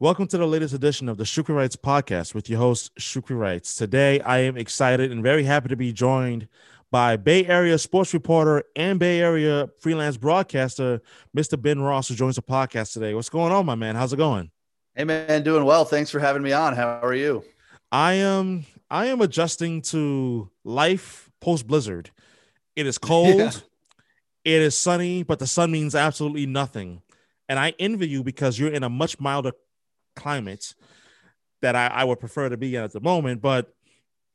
Welcome to the latest edition of the Shukri Wrights podcast with your host, Shukri Wrights. Today, I am excited and very happy to be joined by Bay Area sports reporter and Bay Area freelance broadcaster, Mr. Ben Ross, who joins the podcast today. What's going on, my man? How's it going? Hey, man, doing well. Thanks for having me on. How are you? I am. I am adjusting to life post blizzard. It is cold. Yeah. It is sunny, but the sun means absolutely nothing. And I envy you because you're in a much milder climate that I, I would prefer to be in at the moment. But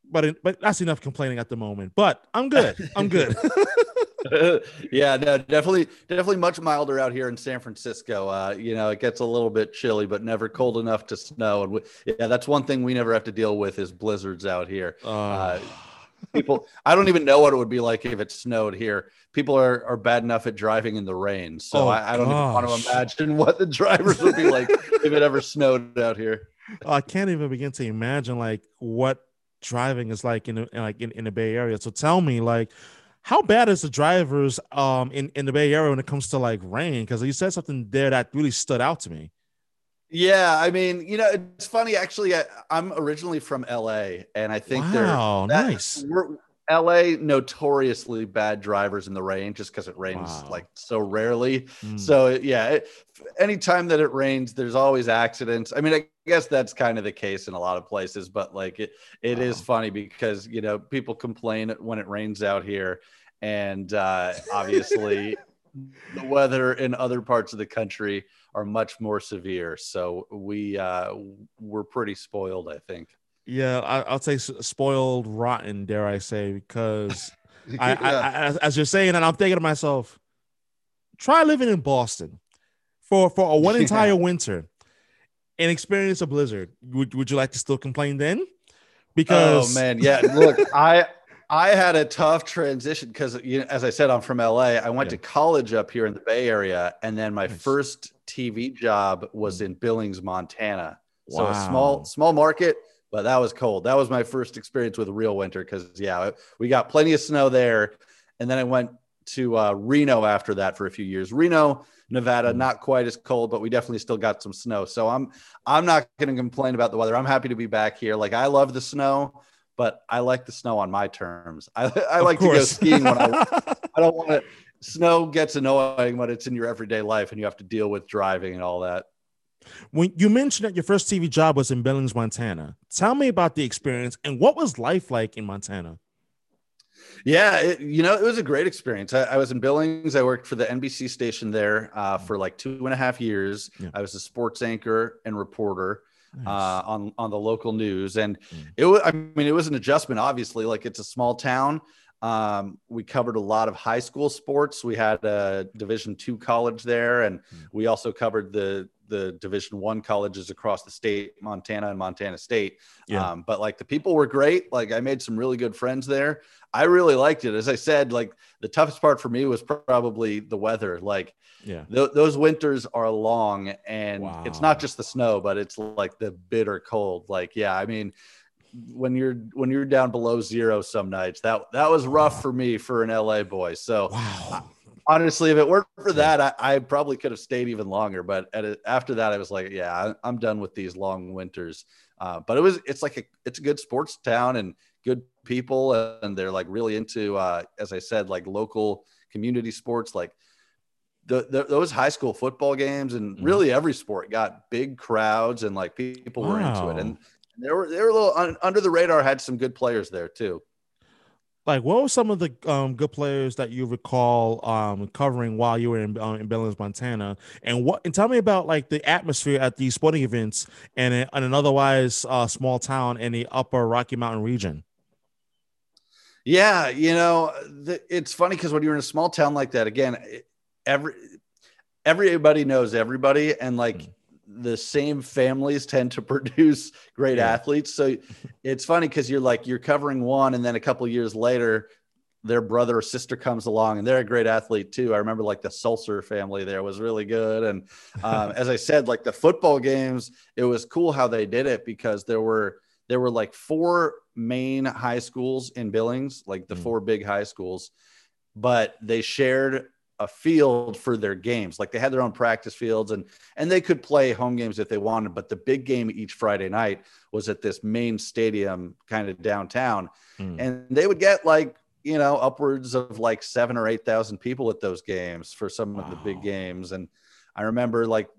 but it, but that's enough complaining at the moment. But I'm good. I'm good. yeah, no, definitely, definitely much milder out here in San Francisco. Uh, you know, it gets a little bit chilly, but never cold enough to snow. And we, yeah, that's one thing we never have to deal with is blizzards out here. Uh, uh, people, I don't even know what it would be like if it snowed here. People are, are bad enough at driving in the rain, so oh, I, I, don't gosh. even want to imagine what the drivers would be like if it ever snowed out here. I can't even begin to imagine like what driving is like in, like in, in the Bay Area. So tell me, like, how bad is the drivers um in, in the Bay Area when it comes to like rain? Because you said something there that really stood out to me. Yeah, I mean, you know, it's funny actually. I, am originally from LA, and I think wow, they're nice. We're, LA notoriously bad drivers in the rain just because it rains wow. like so rarely. Mm. So yeah, it, anytime that it rains, there's always accidents. I mean, I guess that's kind of the case in a lot of places, but like it, it wow. is funny because you know people complain when it rains out here, and uh, obviously the weather in other parts of the country are much more severe. So we uh, we're pretty spoiled, I think. Yeah, I, will say spoiled, rotten, dare I say, because I, yeah. I, I, as you're saying, and I'm thinking to myself, try living in Boston for for a one entire yeah. winter and experience a blizzard. Would Would you like to still complain then? Because oh man, yeah. Look, I I had a tough transition because, you know, as I said, I'm from LA. I went yeah. to college up here in the Bay Area, and then my nice. first TV job was mm. in Billings, Montana. Wow. So a small small market but that was cold. That was my first experience with real winter because yeah, we got plenty of snow there, and then I went to uh, Reno after that for a few years. Reno, Nevada, mm-hmm. not quite as cold, but we definitely still got some snow. So I'm I'm not going to complain about the weather. I'm happy to be back here. Like I love the snow, but I like the snow on my terms. I, I like to go skiing when I I don't want to. Snow gets annoying when it's in your everyday life and you have to deal with driving and all that. When you mentioned that your first TV job was in Billings, Montana, tell me about the experience and what was life like in Montana? Yeah, it, you know, it was a great experience. I, I, was in Billings. I worked for the NBC station there uh, for like two and a half years. Yeah. I was a sports anchor and reporter nice. uh, on on the local news, and mm. it was. I mean, it was an adjustment. Obviously, like it's a small town. Um, we covered a lot of high school sports. We had a Division two college there, and mm. we also covered the the division one colleges across the state montana and montana state yeah. Um, but like the people were great like i made some really good friends there i really liked it as i said like the toughest part for me was probably the weather like yeah th- those winters are long and wow. it's not just the snow but it's like the bitter cold like yeah i mean when you're when you're down below zero some nights that that was rough for me for an la boy so wow honestly, if it weren't for that, I, I probably could have stayed even longer. But a, after that, I was like, yeah, I, am done with these long winters. Uh, but it was, it's like a, it's a good sports town and good people, and they're like really into, uh, as I said, like local community sports, like the, the those high school football games, and mm-hmm. really every sport got big crowds and like people wow. were into it, and they were they were a little un, under the radar. Had some good players there too like what were some of the um, good players that you recall um, covering while you were in, um, in Billings, Montana, and what? And tell me about like the atmosphere at these sporting events and in, in an otherwise uh, small town in the Upper Rocky Mountain region. Yeah, you know, the, it's funny because when you're in a small town like that, again, every everybody knows everybody, and like. Mm the same families tend to produce great yeah. athletes. So it's funny because you're like you're covering one, and then a couple years later, their brother or sister comes along, and they're a great athlete too. I remember like the Sulcer family there was really good, and um, as I said, like the football games, it was cool how they did it because there were there were like four main high schools in Billings, like the mm. four big high schools, but they shared a field for their games. Like they had their own practice fields and and they could play home games if they wanted, but the big game each Friday night was at this main stadium kind of downtown. Mm. And they would get like, you know, upwards of like 7 or 8,000 people at those games for some wow. of the big games and I remember like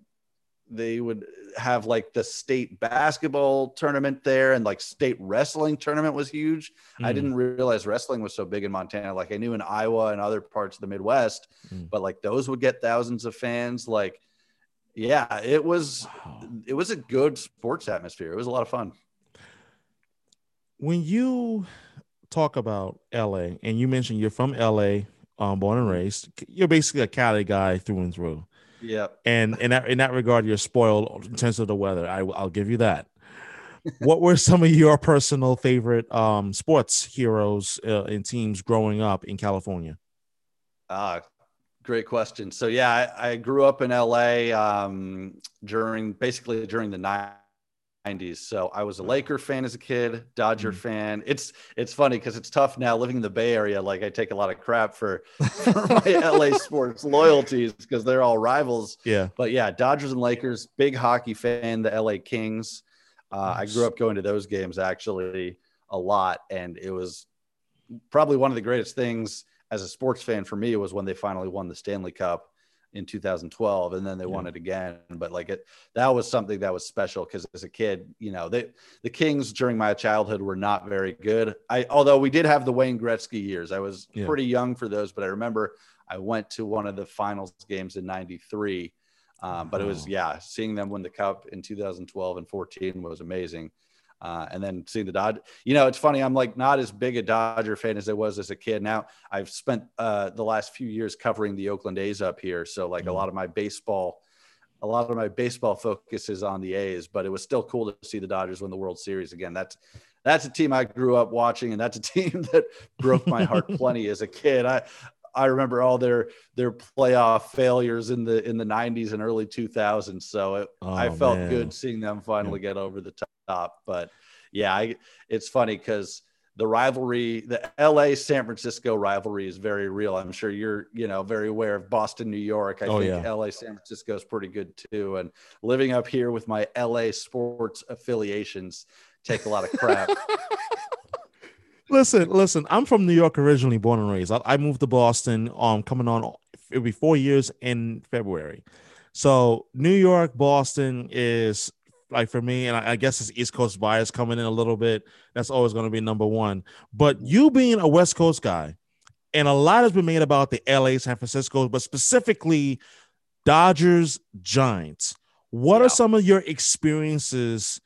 they would have like the state basketball tournament there and like state wrestling tournament was huge. Mm. I didn't realize wrestling was so big in Montana. Like I knew in Iowa and other parts of the Midwest, mm. but like those would get thousands of fans. Like, yeah, it was wow. it was a good sports atmosphere. It was a lot of fun. When you talk about LA and you mentioned you're from LA, um, born and raised, you're basically a Cali guy through and through. Yeah. And in that in that regard, you're spoiled in terms of the weather. I, I'll give you that. what were some of your personal favorite um, sports heroes uh, and teams growing up in California? Ah, uh, great question. So yeah, I, I grew up in LA um, during basically during the 90s. So I was a Laker fan as a kid, Dodger mm. fan. It's it's funny because it's tough now living in the Bay Area. Like I take a lot of crap for, for my LA sports loyalties because they're all rivals. Yeah. But yeah, Dodgers and Lakers, big hockey fan, the LA Kings. Uh, nice. I grew up going to those games actually a lot, and it was probably one of the greatest things as a sports fan for me was when they finally won the Stanley Cup in 2012 and then they yeah. won it again but like it that was something that was special because as a kid you know they the kings during my childhood were not very good i although we did have the wayne gretzky years i was yeah. pretty young for those but i remember i went to one of the finals games in 93 um, but it was yeah seeing them win the cup in 2012 and 14 was amazing uh, and then seeing the Dodge, you know, it's funny. I'm like not as big a Dodger fan as I was as a kid. Now I've spent uh, the last few years covering the Oakland A's up here, so like mm-hmm. a lot of my baseball, a lot of my baseball focus is on the A's. But it was still cool to see the Dodgers win the World Series again. That's that's a team I grew up watching, and that's a team that broke my heart plenty as a kid. I I remember all their their playoff failures in the in the 90s and early 2000s. So it, oh, I felt man. good seeing them finally yeah. get over the top. But yeah, I, it's funny because the rivalry, the LA San Francisco rivalry is very real. I'm sure you're, you know, very aware of Boston, New York. I oh, think yeah. LA San Francisco is pretty good too. And living up here with my LA sports affiliations take a lot of crap. listen, listen. I'm from New York originally, born and raised. I, I moved to Boston. Um, coming on, it'll be four years in February. So New York, Boston is like for me, and I, I guess it's East Coast bias coming in a little bit. That's always going to be number one. But you being a West Coast guy, and a lot has been made about the LA, San Francisco, but specifically Dodgers, Giants. What yeah. are some of your experiences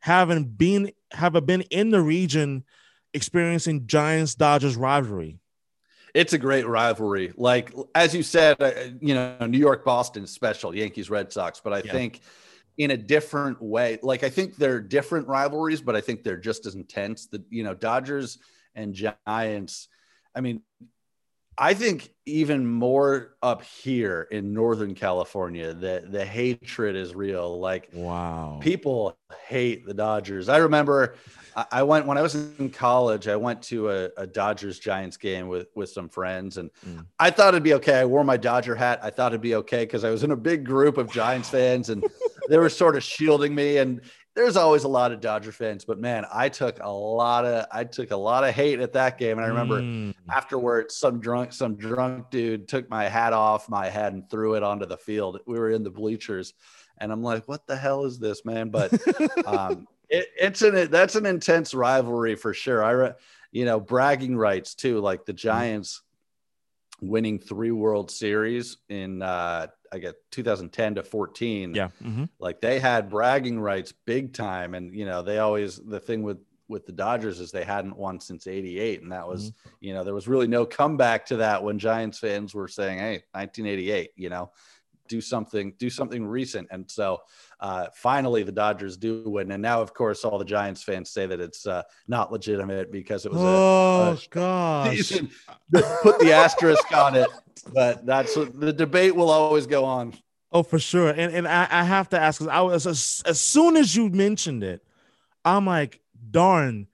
having been having been in the region? experiencing Giants Dodgers rivalry? It's a great rivalry. Like as you said, uh, you know, New York Boston special, Yankees Red Sox, but I yeah. think in a different way. Like I think they're different rivalries, but I think they're just as intense. The you know, Dodgers and Giants. I mean, I think even more up here in Northern California, the the hatred is real. Like, wow, people hate the Dodgers. I remember I went when I was in college. I went to a, a Dodgers Giants game with with some friends, and mm. I thought it'd be okay. I wore my Dodger hat. I thought it'd be okay because I was in a big group of Giants fans, and they were sort of shielding me. And there's always a lot of Dodger fans, but man, I took a lot of I took a lot of hate at that game. And I remember mm. afterwards, some drunk some drunk dude took my hat off my head and threw it onto the field. We were in the bleachers, and I'm like, "What the hell is this, man?" But um, it, it's an that's an intense rivalry for sure. I, re, you know, bragging rights too. Like the mm-hmm. Giants winning three World Series in uh, I get 2010 to 14. Yeah, mm-hmm. like they had bragging rights big time, and you know they always the thing with with the Dodgers is they hadn't won since 88 and that was mm-hmm. you know there was really no comeback to that when Giants fans were saying hey 1988 you know do something do something recent. And so uh, finally the dodgers do win. And now of course all the giants fans say that it's uh, not legitimate because it was oh a, a gosh. put the asterisk on it. But that's the debate will always go on. Oh for sure. And and i, I have to ask because i was as, as soon as you mentioned it i'm like darn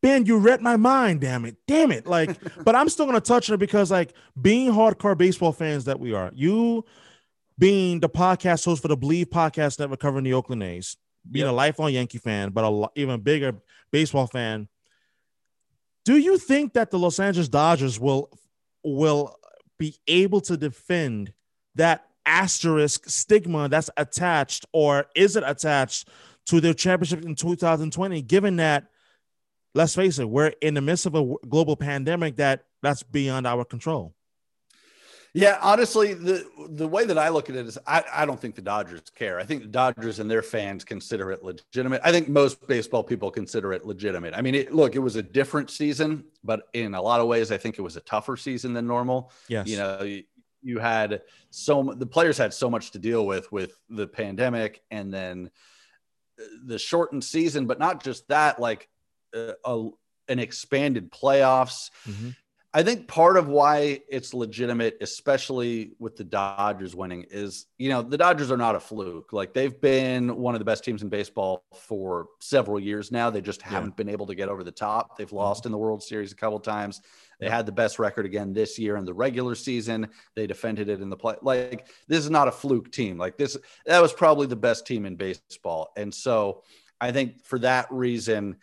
Ben, you read my mind, damn it. Damn it. Like, but I'm still gonna touch on it because like being hardcore baseball fans that we are, you being the podcast host for the Bleav podcast network covering the Oakland A's, being yep. a lifelong Yankee fan, but a even bigger baseball fan. Do you think that the Los Angeles Dodgers will will be able to defend that asterisk stigma that's attached, or is it attached to their championship in 2020? Given that, let's face it, we're in the midst of a global pandemic that that's beyond our control. Yeah, honestly, the the way that I look at it is I, I don't think the Dodgers care. I think the Dodgers and their fans consider it legitimate. I think most baseball people consider it legitimate. I mean, it, look, it was a different season, but in a lot of ways, I think it was a tougher season than normal. Yes. You know, you, you had so the players had so much to deal with with the pandemic and then the shortened season, but not just that, like uh, a, an expanded playoffs. Mm-hmm. I think part of why it's legitimate, especially with the Dodgers winning, is you know the Dodgers are not a fluke. Like they've been one of the best teams in baseball for several years now. They just haven't yeah. been able to get over the top. They've mm-hmm. lost in the World Series a couple times. They had the best record again this year in the regular season. They defended it in the play. Like this is not a fluke team. Like this, that was probably the best team in baseball. And so I think for that reason,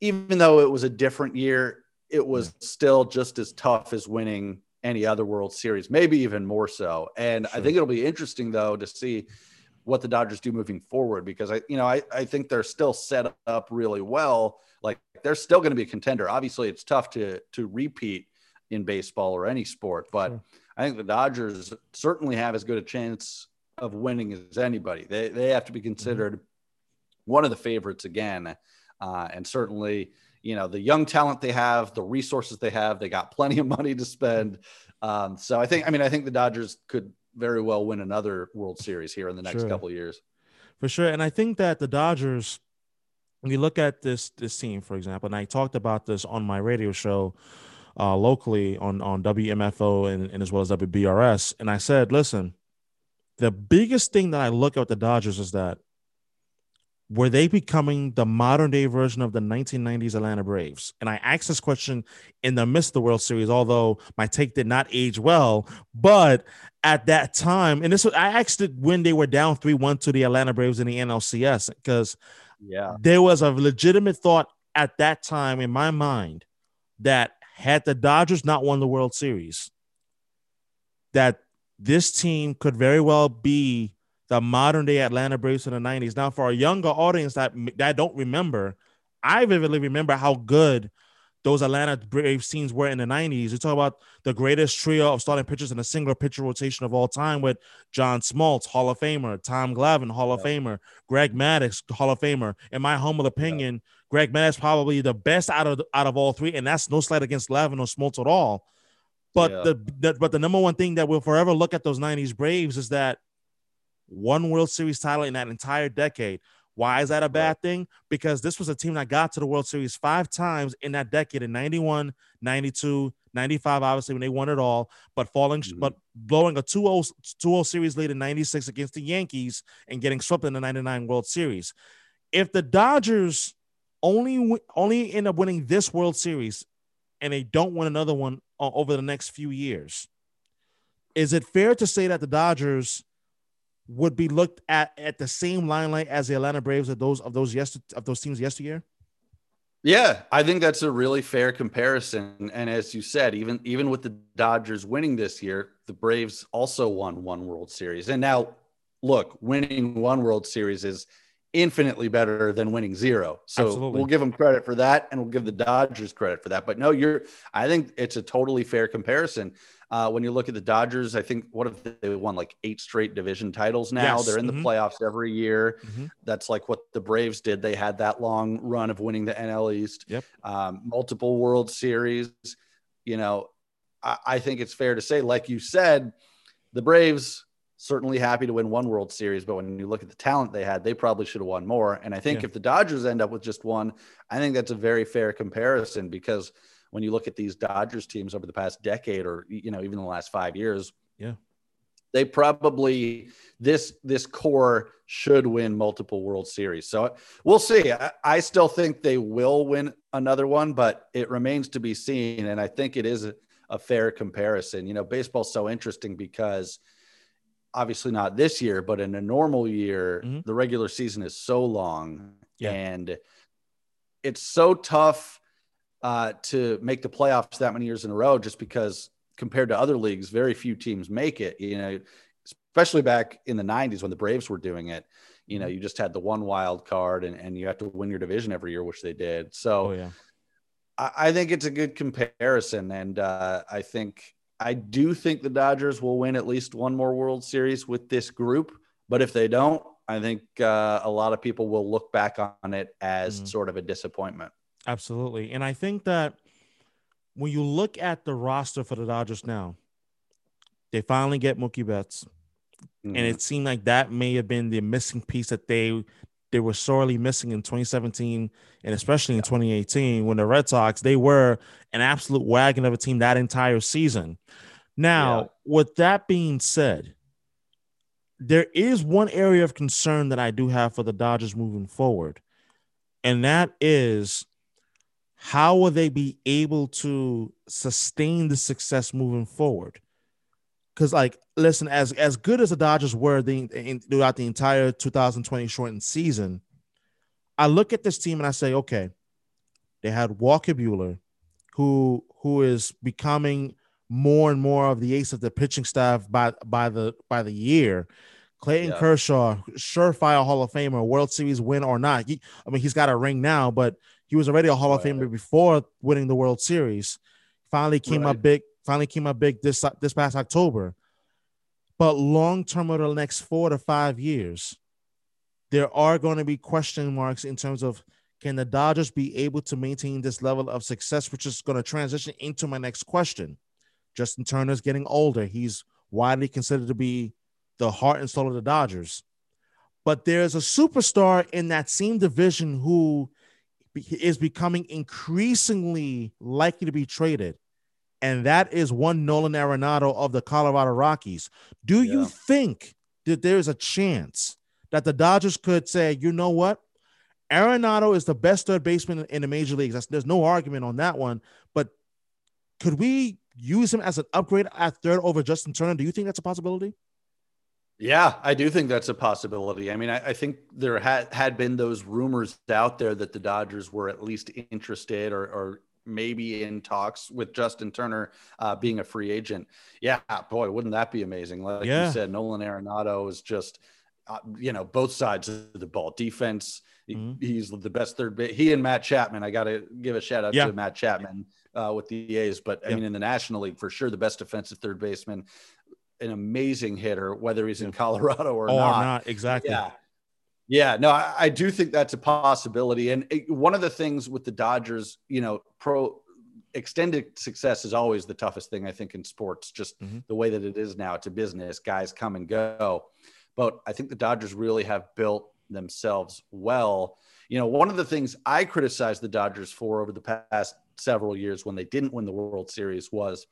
even though it was a different year, it was still just as tough as winning any other World Series, maybe even more so. And sure. I think it'll be interesting though to see what the Dodgers do moving forward because I, you know, I, I think they're still set up really well. Like they're still going to be a contender. Obviously, it's tough to to repeat in baseball or any sport, but sure. I think the Dodgers certainly have as good a chance of winning as anybody. They they have to be considered mm-hmm. one of the favorites again, uh, and certainly you know the young talent they have, the resources they have. They got plenty of money to spend. Um, so I think I mean I think the Dodgers could very well win another World Series here in the next sure. couple of years. For sure, and I think that the Dodgers. When you look at this this team, for example, and I talked about this on my radio show uh, locally on on WMFO and, and as well as WBRS, and I said, listen, the biggest thing that I look at with the Dodgers is that were they becoming the modern day version of the 1990s Atlanta Braves? And I asked this question in the midst of the World Series, although my take did not age well. But at that time, and this was, I asked it when they were down 3 1 to the Atlanta Braves in the NLCS, because yeah, there was a legitimate thought at that time in my mind that had the Dodgers not won the World Series, that this team could very well be the modern day Atlanta Braves in the 90s. Now, for a younger audience that that don't remember, I vividly remember how good those Atlanta Braves teams were in the 90s. You talk about the greatest trio of starting pitchers in a single pitcher rotation of all time with John Smoltz, Hall of Famer, Tom Glavine, Hall of Famer, Greg Maddux, Hall of Famer. In my humble opinion, yeah. Greg Maddux probably the best out of out of all three, and that's no slight against Glavine or Smoltz at all. But yeah. the, the but the number one thing that we'll forever look at those 90s Braves is that one World Series title in that entire decade. Why is that a bad thing? Because this was a team that got to the World Series five times in that decade in 91, 92, 95, obviously, when they won it all, but falling, mm-hmm. but blowing a 2 0 series lead in 96 against the Yankees and getting swept in the 99 World Series. If the Dodgers only only end up winning this World Series and they don't win another one over the next few years, is it fair to say that the Dodgers would be looked at at the same limelight as the Atlanta Braves of those of those yes of those teams yesteryear? Yeah, I think that's a really fair comparison. And as you said, even even with the Dodgers winning this year, the Braves also won one World Series. And now, look, winning one World Series is infinitely better than winning zero. So Absolutely. we'll give them credit for that, and we'll give the Dodgers credit for that. But no, you're. I think it's a totally fair comparison. Uh, when you look at the Dodgers, I think what if they won like eight straight division titles now? Yes. They're in mm-hmm. the playoffs every year. Mm-hmm. That's like what the Braves did. They had that long run of winning the NL East, yep. um, multiple World Series. You know, I, I think it's fair to say, like you said, the Braves certainly happy to win one World Series, but when you look at the talent they had, they probably should have won more. And I think yeah. if the Dodgers end up with just one, I think that's a very fair comparison because – when you look at these Dodgers teams over the past decade or you know even the last five years, yeah, they probably this this core should win multiple World Series. So we'll see. I, I, still think they will win another one, but it remains to be seen. And I think it is a, a fair comparison. You know, baseball's so interesting because obviously not this year, but in a normal year, mm-hmm. the regular season is so long yeah. and it's so tough uh, to make the playoffs that many years in a row just because compared to other leagues, very few teams make it. You know, especially back in the 90s when the Braves were doing it. You know, mm-hmm. you just had the one wild card and, and you have to win your division every year, which they did. So oh, yeah. I, I, think it's a good comparison. And uh, I think, I do think the Dodgers will win at least one more World Series with this group. But if they don't, I think uh, a lot of people will look back on it as mm-hmm. sort of a disappointment. Absolutely. And I think that when you look at the roster for the Dodgers now, they finally get Mookie Betts. Mm-hmm. And it seemed like that may have been the missing piece that they they were sorely missing in 2017 and especially in 2018 when the Red Sox they were an absolute wagon of a team that entire season. Now, yeah. with that being said, there is one area of concern that I do have for the Dodgers moving forward, and that is how will they be able to sustain the success moving forward? because like listen as as good as the dodgers were the, in, throughout the entire 2020 shortened season i look at this team and i say okay they had walker buehler who who is becoming more and more of the ace of the pitching staff by by the by the year clayton yeah. kershaw surefire hall of famer world series win or not he, i mean he's got a ring now but he was already a hall right. of famer before winning the world series finally came right. up big finally came up big this this past October. But long term over the next four to five years, there are going to be question marks in terms of can the Dodgers be able to maintain this level of success, which is going to transition into my next question. Justin Turner's getting older. He's widely considered to be the heart and soul of the Dodgers. But there's a superstar in that same division who is becoming increasingly likely to be traded and that is one Nolan Arenado of the Colorado Rockies. Do yeah. you think that there's a chance that the Dodgers could say, you know what? Arenado is the best third baseman in the major leagues. That's, there's no argument on that one. But could we use him as an upgrade at third over Justin Turner? Do you think that's a possibility? Yeah, I do think that's a possibility. I mean, I, I, think there had had been those rumors out there that the Dodgers were at least interested or, or maybe in talks with Justin Turner uh, being a free agent. Yeah, boy, wouldn't that be amazing? Like yeah. you said, Nolan Arenado is just, uh, you know, both sides of the ball. Defense, mm-hmm. he's the best third base. He and Matt Chapman. I got to give a shout out yeah. to Matt Chapman uh, with the A's, but I yeah. mean, in the National League, for sure, the best defensive third baseman, an amazing hitter, whether he's in Colorado or, or not. not. Exactly. Yeah. Yeah, no, I, I, do think that's a possibility. And it, one of the things with the Dodgers, you know, pro extended success is always the toughest thing I think in sports. Just mm-hmm. the way that it is now, it's a business. Guys come and go, but I think the Dodgers really have built themselves well. You know, one of the things I criticized the Dodgers for over the past several years when they didn't win the World Series was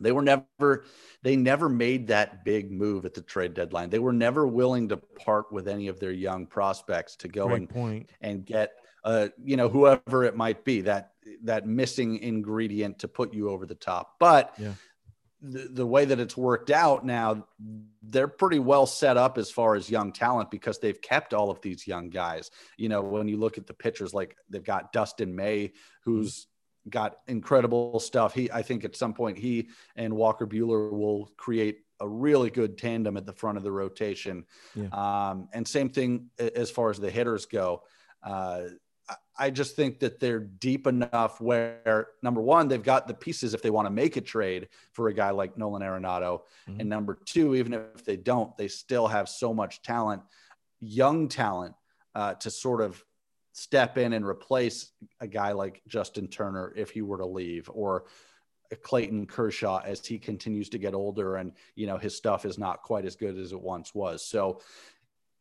they were never they never made that big move at the trade deadline they were never willing to part with any of their young prospects to go and point. and get uh you know whoever it might be that that missing ingredient to put you over the top but yeah. the, the way that it's worked out now they're pretty well set up as far as young talent because they've kept all of these young guys you know when you look at the pitchers like they've got dustin may who's got incredible stuff. He, I think, at some point, he and Walker Buehler will create a really good tandem at the front of the rotation. Yeah. Um, and same thing as far as the hitters go. Uh, I just think that they're deep enough where number one, they've got the pieces if they want to make a trade for a guy like Nolan Arenado. Mm-hmm. And number two, even if they don't, they still have so much talent, young talent, uh, to sort of step in and replace a guy like Justin Turner if he were to leave or Clayton Kershaw as he continues to get older and you know his stuff is not quite as good as it once was. So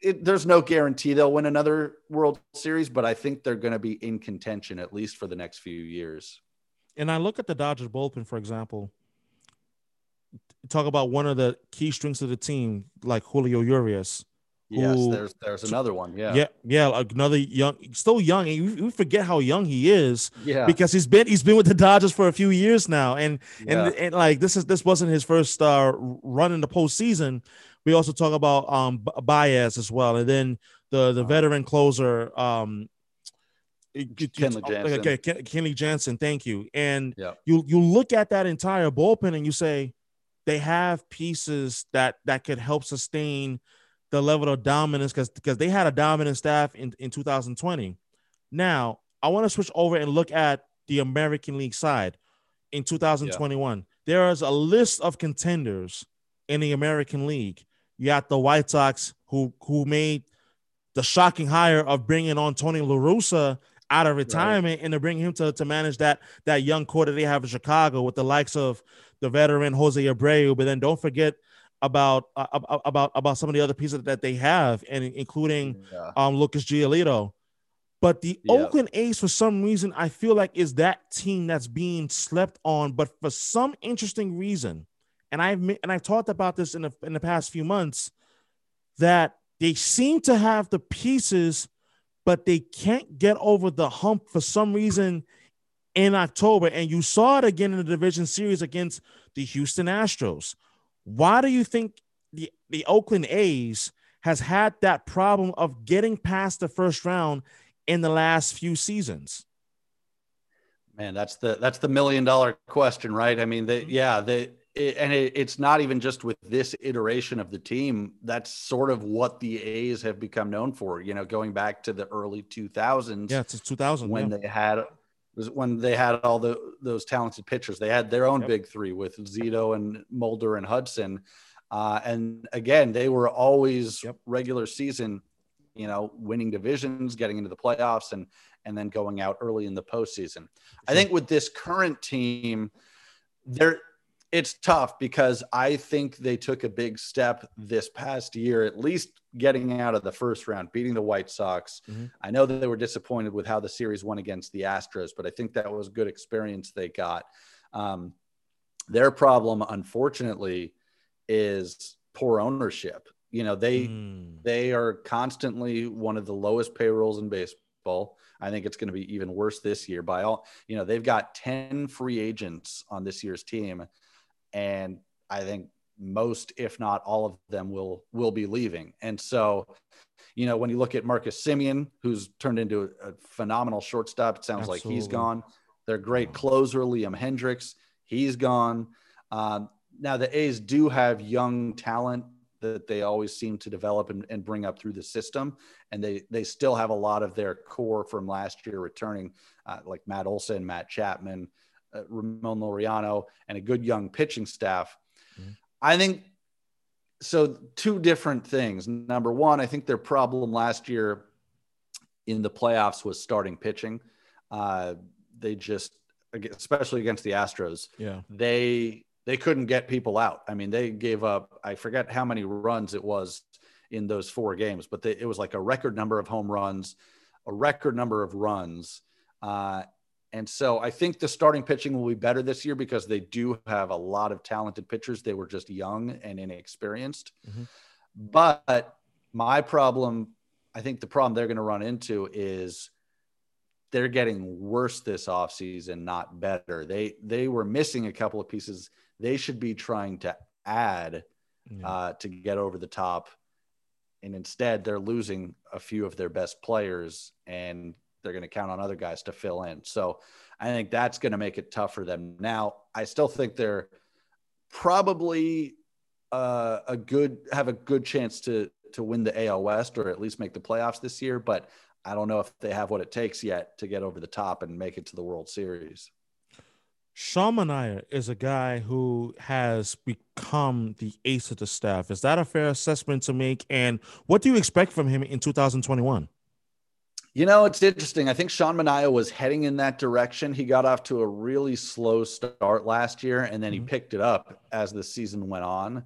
it, there's no guarantee they'll win another World Series, but I think they're going to be in contention at least for the next few years. And I look at the Dodgers bullpen, for example. talk about one of the key strengths of the team, like Julio Urias. Yes, there's there's another one. Yeah, yeah, yeah. Another young, still young, and you, you forget how young he is. Yeah, because he's been he's been with the Dodgers for a few years now, and yeah. and and like this is this wasn't his first uh, run in the postseason. We also talk about um Baez as well, and then the the uh-huh. veteran closer um Kenley Jansen. Okay, Kenley Jansen. Thank you. And yeah. you you look at that entire bullpen and you say they have pieces that that could help sustain the level of dominance because because they had a dominant staff in, in 2020. Now, I want to switch over and look at the American League side in 2021. Yeah. There is a list of contenders in the American League. You got the White Sox who who made the shocking hire of bringing on Tony La Russa out of retirement right. and to bring him to, to manage that that young core that they have in Chicago with the likes of the veteran Jose Abreu. But then don't forget about uh, about about some of the other pieces that they have, and including yeah. um, Lucas Giolito. But the yeah. Oakland A's, for some reason, I feel like is that team that's being slept on. But for some interesting reason, and I've and I've talked about this in the in the past few months, that they seem to have the pieces, but they can't get over the hump for some reason in October. And you saw it again in the division series against the Houston Astros. Why do you think the, the Oakland A's has had that problem of getting past the first round in the last few seasons? Man, that's the that's the million dollar question, right? I mean, they mm-hmm. yeah, they it, and it, it's not even just with this iteration of the team. That's sort of what the A's have become known for. You know, going back to the early 2000s. Yeah, it's 2000 when yeah. they had was when they had all the those talented pitchers. They had their own yep. big three with Zito and Mulder and Hudson. Uh, and again, they were always yep. regular season, you know, winning divisions, getting into the playoffs, and and then going out early in the postseason. Sure. I think with this current team, there it's tough because I think they took a big step this past year, at least getting out of the first round, beating the White Sox. Mm-hmm. I know that they were disappointed with how the series went against the Astros, but I think that was a good experience they got. Um, their problem, unfortunately, is poor ownership. You know, they mm. they are constantly one of the lowest payrolls in baseball. I think it's going to be even worse this year. By all, you know, they've got ten free agents on this year's team, and I think most, if not all of them, will will be leaving. And so, you know, when you look at Marcus Semien, who's turned into a, phenomenal shortstop, it sounds Absolutely. like he's gone. Their great closer, Liam Hendriks, he's gone. Um, now the A's do have young talent that they always seem to develop and, and, bring up through the system, and they they still have a lot of their core from last year returning, uh, like Matt Olson, Matt Chapman, Ramon Laureano, and a good young pitching staff. Mm-hmm. I think so. Two different things. Number one, I think their problem last year in the playoffs was starting pitching. Uh, they just, especially against the Astros, yeah, they they couldn't get people out. I mean, they gave up. I forget how many runs it was in those four games, but they, it was like a record number of home runs, a record number of runs. Uh, and so I think the starting pitching will be better this year because they do have a lot of talented pitchers. They were just young and inexperienced. Mm-hmm. But my problem, I think the problem they're going to run into is they're getting worse this offseason, not better. They they were missing a couple of pieces they should be trying to add yeah. uh, to get over the top. And instead, they're losing a few of their best players and they're going to count on other guys to fill in. So I think that's going to make it tough for them. Now, I still think they're probably uh, a good have a good chance to to win the AL West or at least make the playoffs this year, but I don't know if they have what it takes yet to get over the top and make it to the World Series. Sean Manaea is a guy who has become the ace of the staff. Is that a fair assessment to make? And what do you expect from him in 2021? You know, it's interesting. I think Sean Manaea was heading in that direction. He got off to a really slow start last year, and then he mm-hmm. picked it up as the season went on.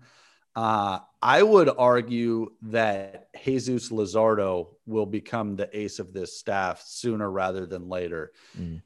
Uh, I would argue that Jesus Luzardo will become the ace of this staff sooner rather than later. Mm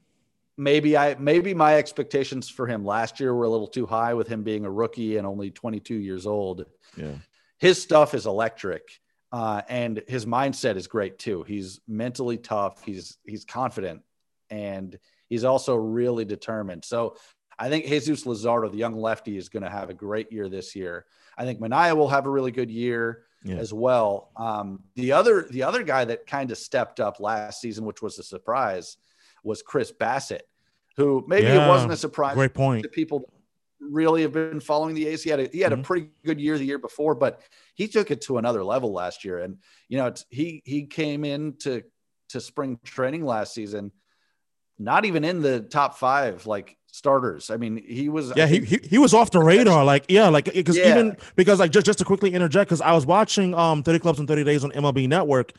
maybe I maybe my expectations for him last year were a little too high with him being a rookie and only 22 years old. Yeah. His stuff is electric. Uh, and his mindset is great too. He's mentally tough. He's he's confident, and he's also really determined. So I think Jesus Luzardo, the young lefty, is going to have a great year this year. I think Manaea will have a really good year yeah. as well. Um, the other the other guy that kind of stepped up last season, which was a surprise, was Chris Bassitt, who maybe yeah, it wasn't a surprise. Great point. To people really have been following the A's. He had a, he had mm-hmm. a pretty good year the year before, but he took it to another level last year. And you know, he he came in to to spring training last season, not even in the top five like starters. I mean, he was yeah he, he, he was off the radar. Like yeah, like because yeah. even because like just just to quickly interject because I was watching um 30 clubs in 30 days on MLB Network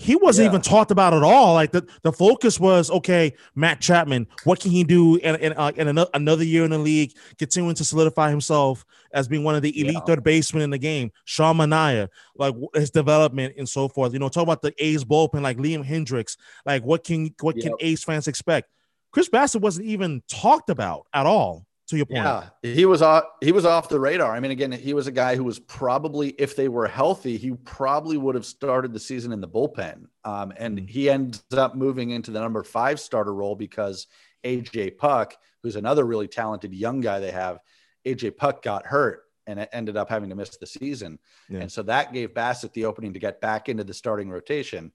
he wasn't yeah. even talked about at all. Like the, the focus was okay, Matt Chapman, what can he do in, in, uh, in another, another year in the league, continuing to solidify himself as being one of the elite yeah. third basemen in the game. Sean Manaea, like his development and so forth. You know, talk about the A's bullpen, like Liam Hendriks, like what can what yep. can A's fans expect? Chris Bassitt wasn't even talked about at all to your point. Yeah, he was off. He was off the radar. I mean, again, he was a guy who was probably, if they were healthy, he probably would have started the season in the bullpen. Um, and mm-hmm. he ends up moving into the number five starter role because AJ Puk, who's another really talented young guy they have, AJ Puk got hurt and it ended up having to miss the season. Yeah. And so that gave Bassitt the opening to get back into the starting rotation.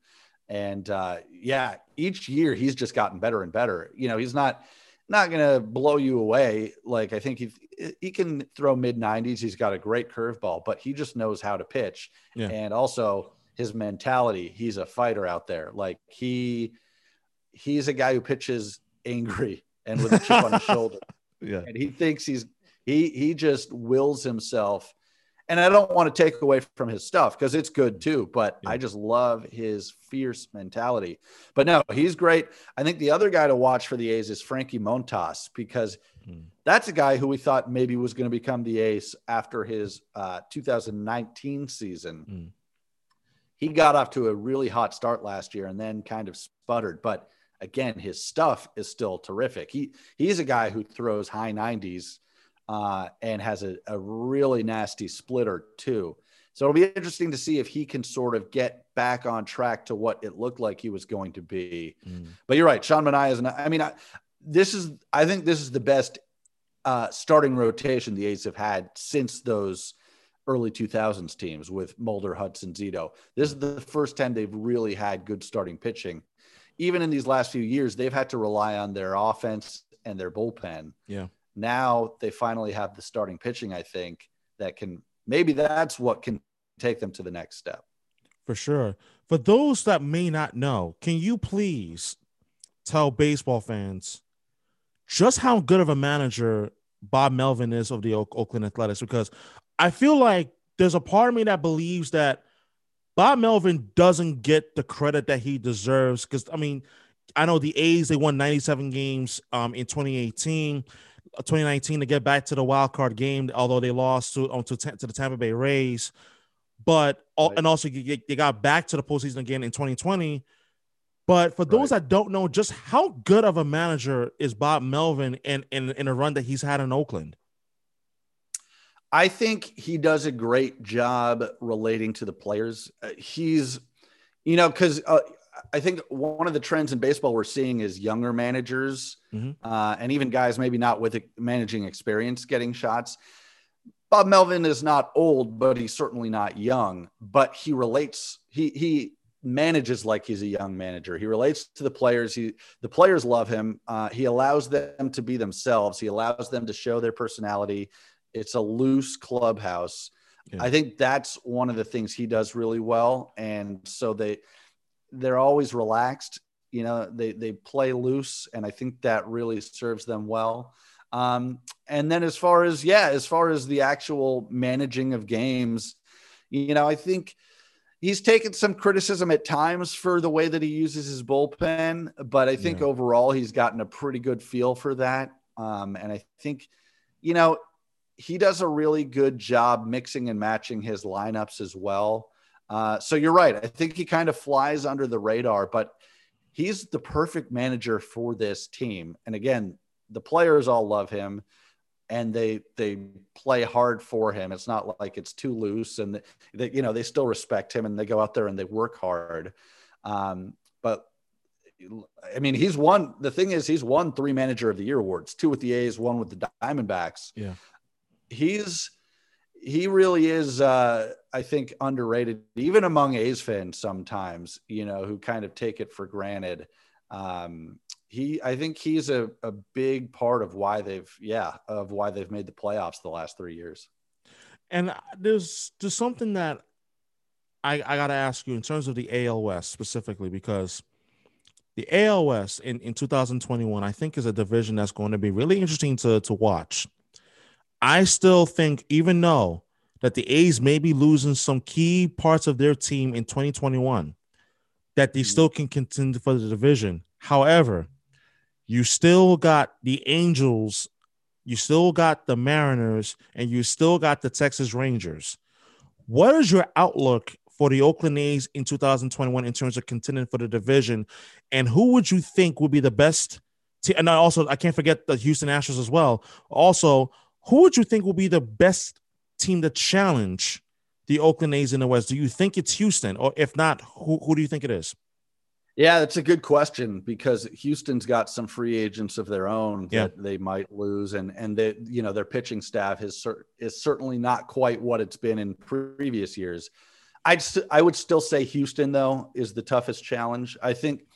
And uh, yeah, each year he's just gotten better and better. You know, he's not not going to blow you away. Like I think he eh, he can throw mid 90s. He's got a great curveball, but he just knows how to pitch. Yeah. And also his mentality, he's a fighter out there. Like he he's a guy who pitches angry and with a chip on his shoulder. Yeah. And he thinks he's he he just wills himself and I don't want to take away from his stuff because it's good too, but yeah. I just love his fierce mentality. But no, he's great. I think the other guy to watch for the A's is Frankie Montas because mm. that's a guy who we thought maybe was going to become the ace after his uh, 2019 season. Mm. He got off to a really hot start last year and then kind of sputtered, but again, his stuff is still terrific. He he's a guy who throws high 90s uh, and has a, a really nasty splitter too. So it'll be interesting to see if he can sort of get back on track to what it looked like he was going to be. Mm. But you're right, Sean Manaea is. An, I mean, I, this is. I think this is the best uh, starting rotation the A's have had since those early 2000s teams with Mulder, Hudson, Zito. This is the first time they've really had good starting pitching. Even in these last few years, they've had to rely on their offense and their bullpen. Yeah now they finally have the starting pitching, I think, that can maybe that's what can take them to the next step. For sure. For those that may not know, can you please tell baseball fans just how good of a manager Bob Melvin is of the Oakland Athletics? Because I feel like there's a part of me that believes that Bob Melvin doesn't get the credit that he deserves. Because I mean, I know the A's they won 97 games um, in 2018. 2019 to get back to the wild card game, although they lost to um, to, to the Tampa Bay Rays. But right. and also they got back to the postseason again in 2020. But for those right. that don't know, just how good of a manager is Bob Melvin in, in in a run that he's had in Oakland? I think he does a great job relating to the players. Uh, he's, you know, because uh, I think one of the trends in baseball we're seeing is younger managers mm-hmm. uh, and even guys maybe not with managing experience getting shots. Bob Melvin is not old, but he's certainly not young. But he relates. He he manages like he's a young manager. He relates to the players. He the players love him. Uh, he allows them to be themselves. He allows them to show their personality. It's a loose clubhouse. Yeah. I think that's one of the things he does really well. And so they they're always relaxed. You know, they they play loose, and I think that really serves them well. Um, and then as far as yeah, as far as the actual managing of games, you know, I think he's taken some criticism at times for the way that he uses his bullpen, but I think yeah. overall he's gotten a pretty good feel for that. Um, and I think, you know, he does a really good job mixing and matching his lineups as well. Uh, so you're right. I think he kind of flies under the radar, but he's the perfect manager for this team. And again, the players all love him and they they play hard for him. It's not like it's too loose, and they, you know they still respect him and they go out there and they work hard. Um, but I mean, he's won. The thing is, he's won three Manager of the Year awards: two with the A's, one with the Diamondbacks. Yeah, he's he really is. Uh, I think underrated, even among A's fans sometimes. You know, who kind of take it for granted. Um, he I think he's a, a big part of why they've yeah of why they've made the playoffs the last three years. And there's there's something that I I gotta ask you in terms of the AL West specifically because the AL West in, in 2021 I think is a division that's going to be really interesting to to watch. I still think even though that the A's may be losing some key parts of their team in 2021 that they still can contend for the division. However, you still got the Angels, you still got the Mariners, and you still got the Texas Rangers. What is your outlook for the Oakland A's in 2021 in terms of contending for the division? And who would you think would be the best? Te- and I also, I can't forget the Houston Astros as well. Also, who would you think will be the best team to challenge the Oakland A's in the West? Do you think it's Houston? Or if not, who, who do you think it is? Yeah, that's a good question because Houston's got some free agents of their own yeah. that they might lose, and and they, you know their pitching staff is is certainly not quite what it's been in previous years. I'd st- I would still say Houston though is the toughest challenge. I think,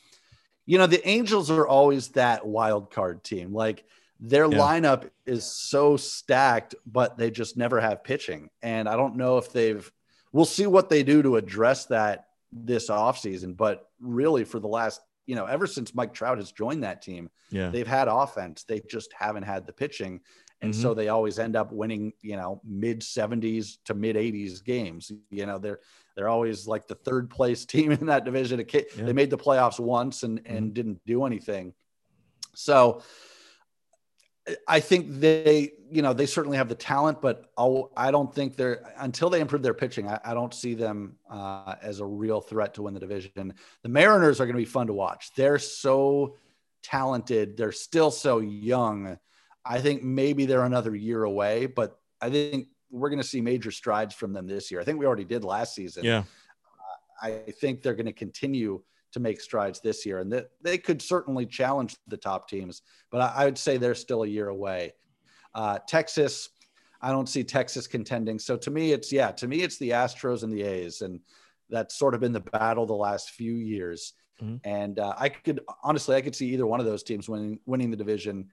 you know, the Angels are always that wild card team. Like their yeah. lineup is so stacked, but they just never have pitching, and I don't know if they've. We'll see what they do to address that this offseason, but really for the last, you know, ever since Mike Trout has joined that team, yeah. they've had offense. They just haven't had the pitching. And mm-hmm. so they always end up winning, you know, mid 70s to mid 80s games. You know, they're they're always like the third place team in that division. They made the playoffs once and and mm-hmm. didn't do anything. So I think they, you know, they certainly have the talent, but I'll, I do not think they're until they improve their pitching. I, I don't see them uh, as a real threat to win the division. The Mariners are going to be fun to watch. They're so talented. They're still so young. I think maybe they're another year away, but I think we're going to see major strides from them this year. I think we already did last season. Yeah. Uh, I think they're going to continue to make strides this year, and that they could certainly challenge the top teams. But I, I would say they're still a year away. Uh, Texas, I don't see Texas contending. So to me, it's yeah, to me it's the Astros and the A's, and that's sort of been the battle the last few years. Mm-hmm. And uh, I could honestly, I could see either one of those teams winning winning the division,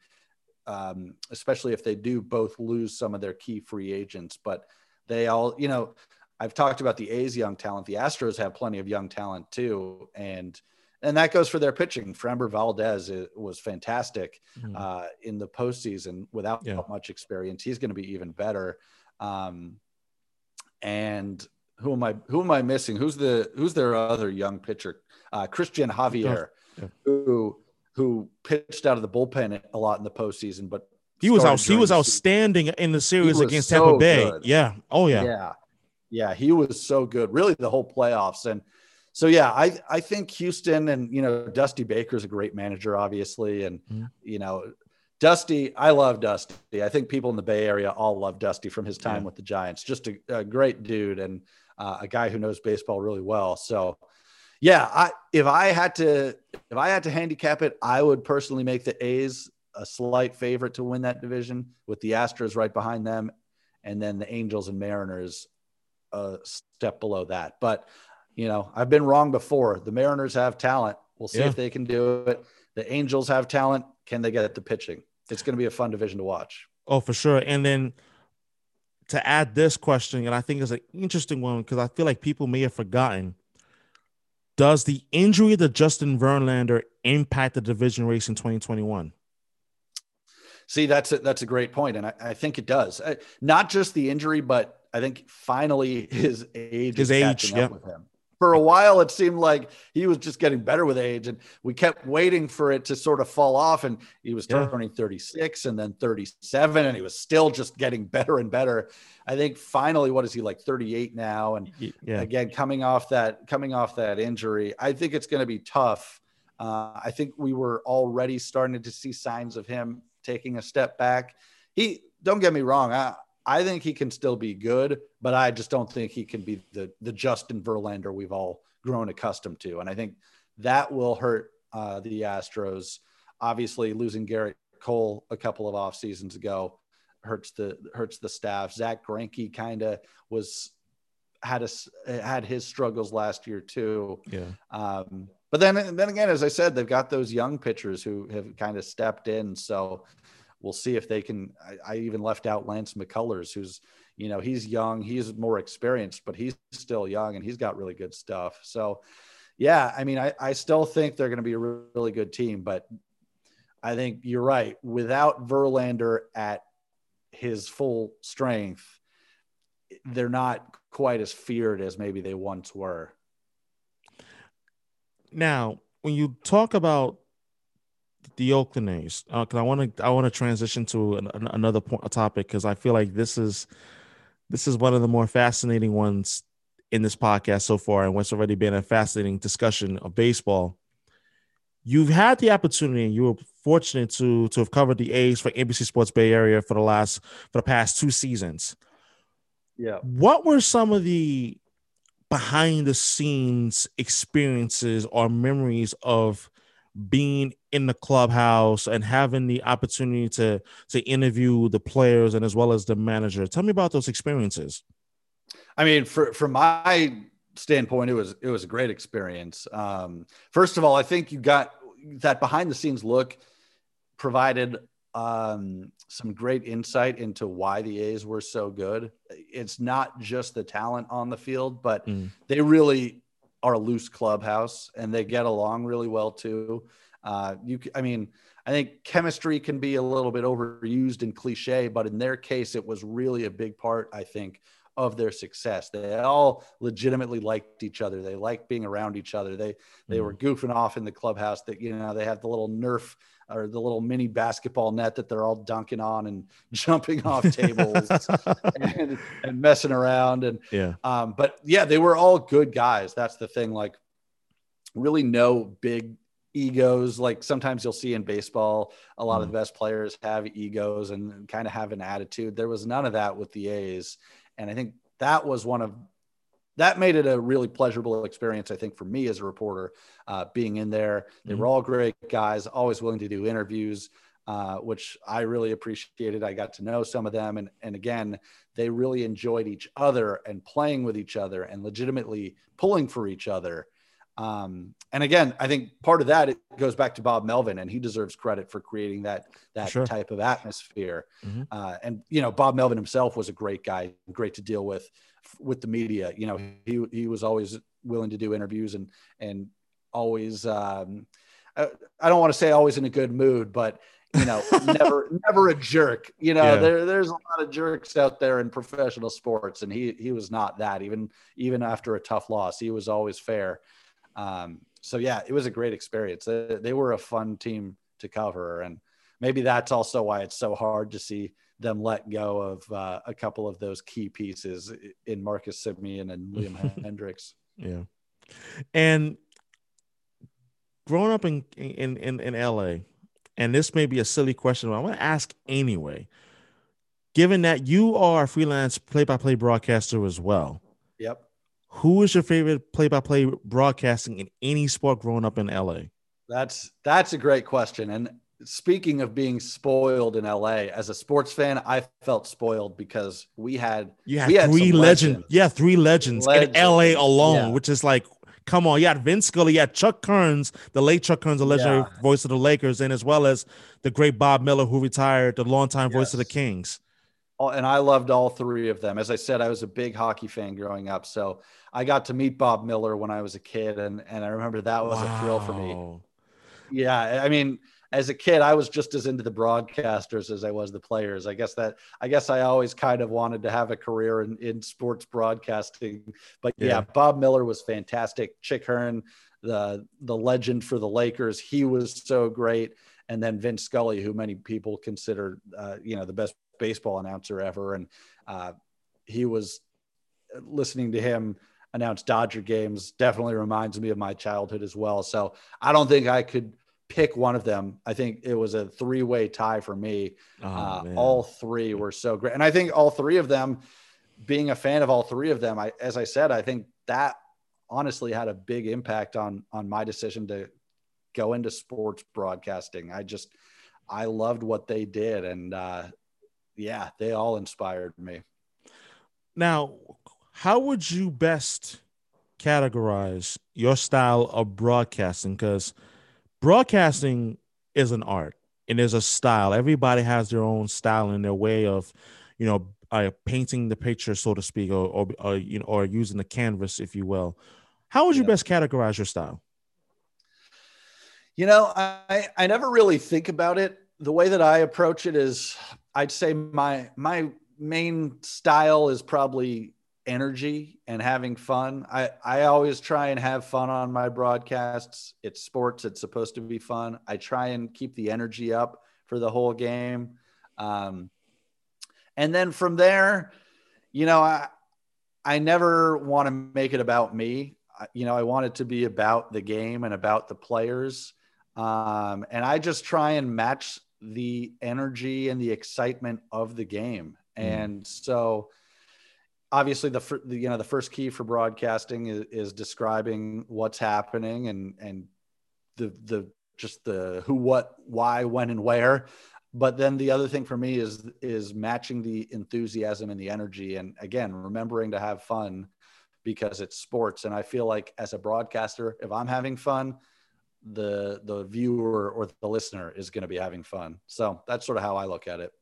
um, especially if they do both lose some of their key free agents. But they all, you know, I've talked about the A's young talent. The Astros have plenty of young talent too, and and that goes for their pitching. Framber Valdez was fantastic mm-hmm. uh, in the postseason without yeah. much experience. He's going to be even better. Um, and who am I? Who am I missing? Who's the Who's their other young pitcher? Uh, Cristian Javier, yeah. who who pitched out of the bullpen a lot in the postseason, but he was out. He was outstanding in the series against so Tampa Bay. Good. Yeah. Oh yeah. Yeah. Yeah, he was so good, really the whole playoffs. And so yeah, I I think Houston and you know Dusty Baker's a great manager, obviously, and mm-hmm. you know Dusty, I love Dusty. I think people in the Bay Area all love Dusty from his time yeah. with the Giants. Just a, a great dude and uh, a guy who knows baseball really well. So, yeah, I if I had to if I had to handicap it, I would personally make the A's a slight favorite to win that division with the Astros right behind them, and then the Angels and Mariners a step below that. But you know, I've been wrong before. The Mariners have talent. We'll see yeah. if they can do it. The Angels have talent. Can they get the pitching? It's going to be a fun division to watch. Oh, for sure. And then to add this question, and I think it's an interesting one because I feel like people may have forgotten. Does the injury to Justin Verlander impact the division race in 2021? See, that's a, that's a great point, and I, I think it does. Uh, not just the injury, but I think finally his age his age yeah. with him. For a while, it seemed like he was just getting better with age, and we kept waiting for it to sort of fall off. And he was yeah. turning 36 and then 37, and he was still just getting better and better. I think finally, what is he like 38 now? And yeah. again, coming off that coming off that injury, I think it's going to be tough Uh, I think we were already starting to see signs of him taking a step back. He don't get me wrong. I, I think he can still be good, but I just don't think he can be the the Justin Verlander we've all grown accustomed to. And I think that will hurt uh, the Astros. Obviously, losing Gerrit Cole a couple of off seasons ago hurts the hurts the staff. Zack Greinke kind of was had a, had his struggles last year too. Yeah. Um, but then then again, as I said, they've got those young pitchers who have kind of stepped in. So we'll see if they can. I, I, even left out Lance McCullers, who's you know he's young, he's more experienced, but he's still young and he's got really good stuff. So yeah, I mean, I, I still think they're going to be a really good team, but I think you're right. Without Verlander at his full strength, they're not quite as feared as maybe they once were. Now, when you talk about the Oakland A's, because uh, I want to I want to transition to an, an, another point, a topic because I feel like this is this is one of the more fascinating ones in this podcast so far, and what's already been a fascinating discussion of baseball. You've had the opportunity, and you were fortunate to to have covered the A's for NBC Sports Bay Area for the last for the past two seasons. Yeah. What were some of the behind the scenes experiences or memories of being in the clubhouse and having the opportunity to to interview the players and as well as the manager. Tell me about those experiences. I mean, for from my standpoint, it was it was a great experience. Um, first of all, I think you got that behind the scenes look provided um, some great insight into why the A's were so good. It's not just the talent on the field, but mm. they really are a loose clubhouse and they get along really well too. Uh, you, I mean, I think chemistry can be a little bit overused and cliche, but in their case, it was really a big part. I think of their success. They all legitimately liked each other. They liked being around each other. They they mm. were goofing off in the clubhouse. That you know they had the little Nerf or the little mini basketball net that they're all dunking on and jumping off tables and, and, messing around. And yeah, um, but yeah, they were all good guys. That's the thing. Like, really, no big egos. Like sometimes you'll see in baseball, a lot mm. of the best players have egos and kind of have an attitude. There was none of that with the A's, and I think that was one of that made it a really pleasurable experience, I think, for me as a reporter, uh, being in there. They mm-hmm. were all great guys, always willing to do interviews, uh, which I really appreciated. I got to know some of them. And, and again, they really enjoyed each other and playing with each other and legitimately pulling for each other. Um, and again, I think part of that it goes back to Bob Melvin, and he deserves credit for creating that that sure. type of atmosphere. Mm-hmm. Uh, and you know, Bob Melvin himself was a great guy, great to deal with with the media. You know, he he was always willing to do interviews and and always. Um, I, I don't want to say always in a good mood, but you know, never never a jerk. You know, yeah. there there's a lot of jerks out there in professional sports, and he he was not that. Even even after a tough loss, he was always fair. Um, so yeah, it was a great experience. They, they were a fun team to cover, and maybe that's also why it's so hard to see them let go of uh, a couple of those key pieces in Marcus Semien and Liam Hendriks. Yeah, and growing up in in in, in LA, and this may be a silly question, but I want to ask anyway. Given that you are a freelance play-by-play broadcaster as well, yep. Who is your favorite play-by-play broadcasting in any sport growing up in LA? That's that's a great question, and speaking of being spoiled in LA, as a sports fan, I felt spoiled because we had you had, we had three legends. Yeah, three legends, legends. in LA alone, yeah. which is like, come on. You had Vince Scully, you had Chick Hearn, the late Chick Hearn, the legendary yeah. voice of the Lakers, and as well as the great Bob Miller, who retired, the longtime yes. voice of the Kings. And I loved all three of them. As I said, I was a big hockey fan growing up, so I got to meet Bob Miller when I was a kid, and and I remember that was wow. a thrill for me. Yeah, I mean as a kid, I was just as into the broadcasters as I was the players. I guess that I guess I always kind of wanted to have a career in, in sports broadcasting. But yeah. yeah, Bob Miller was fantastic. Chick Hearn, the the legend for the Lakers, he was so great. And then Vince Scully, who many people consider uh, you know the best baseball announcer ever, and uh, he was listening to him announce Dodger games definitely reminds me of my childhood as well. So I don't think I could pick one of them. I think it was a three way tie for me. Oh, uh, all three were so great. And I think all three of them, being a fan of all three of them, I, as I said, I think that honestly had a big impact on, on my decision to go into sports broadcasting. I just, I loved what they did. And uh, yeah, they all inspired me. Now, how would you best categorize your style of broadcasting? Because broadcasting is an art and there's a style. Everybody has their own style and their way of, you know, uh, painting the picture, so to speak, or, or, or, you know, or using the canvas, if you will. How would you yeah. best categorize your style? You know, I I never really think about it. The way that I approach it is, I'd say my my main style is probably energy and having fun. I, I always try and have fun on my broadcasts. It's sports, it's supposed to be fun. I try and keep the energy up for the whole game. Um, and then from there, you know, I, I never want to make it about me. You know, I want it to be about the game and about the players. Um, and I just try and match the energy and the excitement of the game. Mm. And so, obviously the, the, you know the first key for broadcasting is, is describing what's happening and and the the just the who what why when and where. But then the other thing for me is is matching the enthusiasm and the energy. And again remembering to have fun because it's sports. And i feel like as a broadcaster if i'm having fun the the viewer or the listener is going to be having fun. So that's sort of how i look at it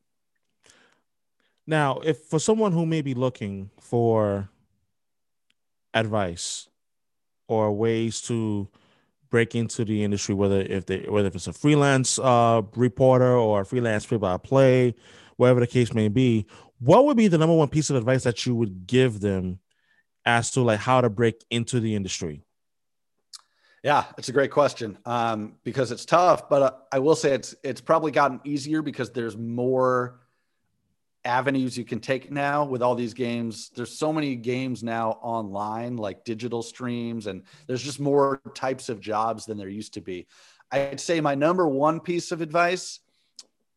now, if for someone who may be looking for advice or ways to break into the industry, whether if they whether if it's a freelance uh, reporter or a freelance play-by-play, whatever the case may be, what would be the number one piece of advice that you would give them as to like how to break into the industry? Yeah, it's a great question um, because it's tough, but uh, I will say it's it's probably gotten easier because there's more avenues you can take now with all these games. There's so many games now online, like digital streams, and there's just more types of jobs than there used to be. I'd say my number one piece of advice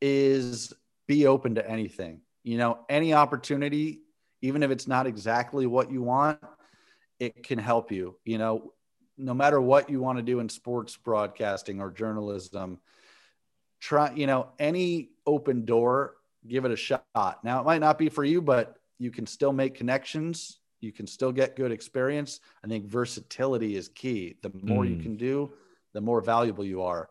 is be open to anything. You know, any opportunity, even if it's not exactly what you want, it can help you. You know, no matter what you want to do in sports broadcasting or journalism, try, you know, any open door give it a shot. Now, it might not be for you, but you can still make connections. You can still get good experience. I think versatility is key. The more mm. you can do, the more valuable you are.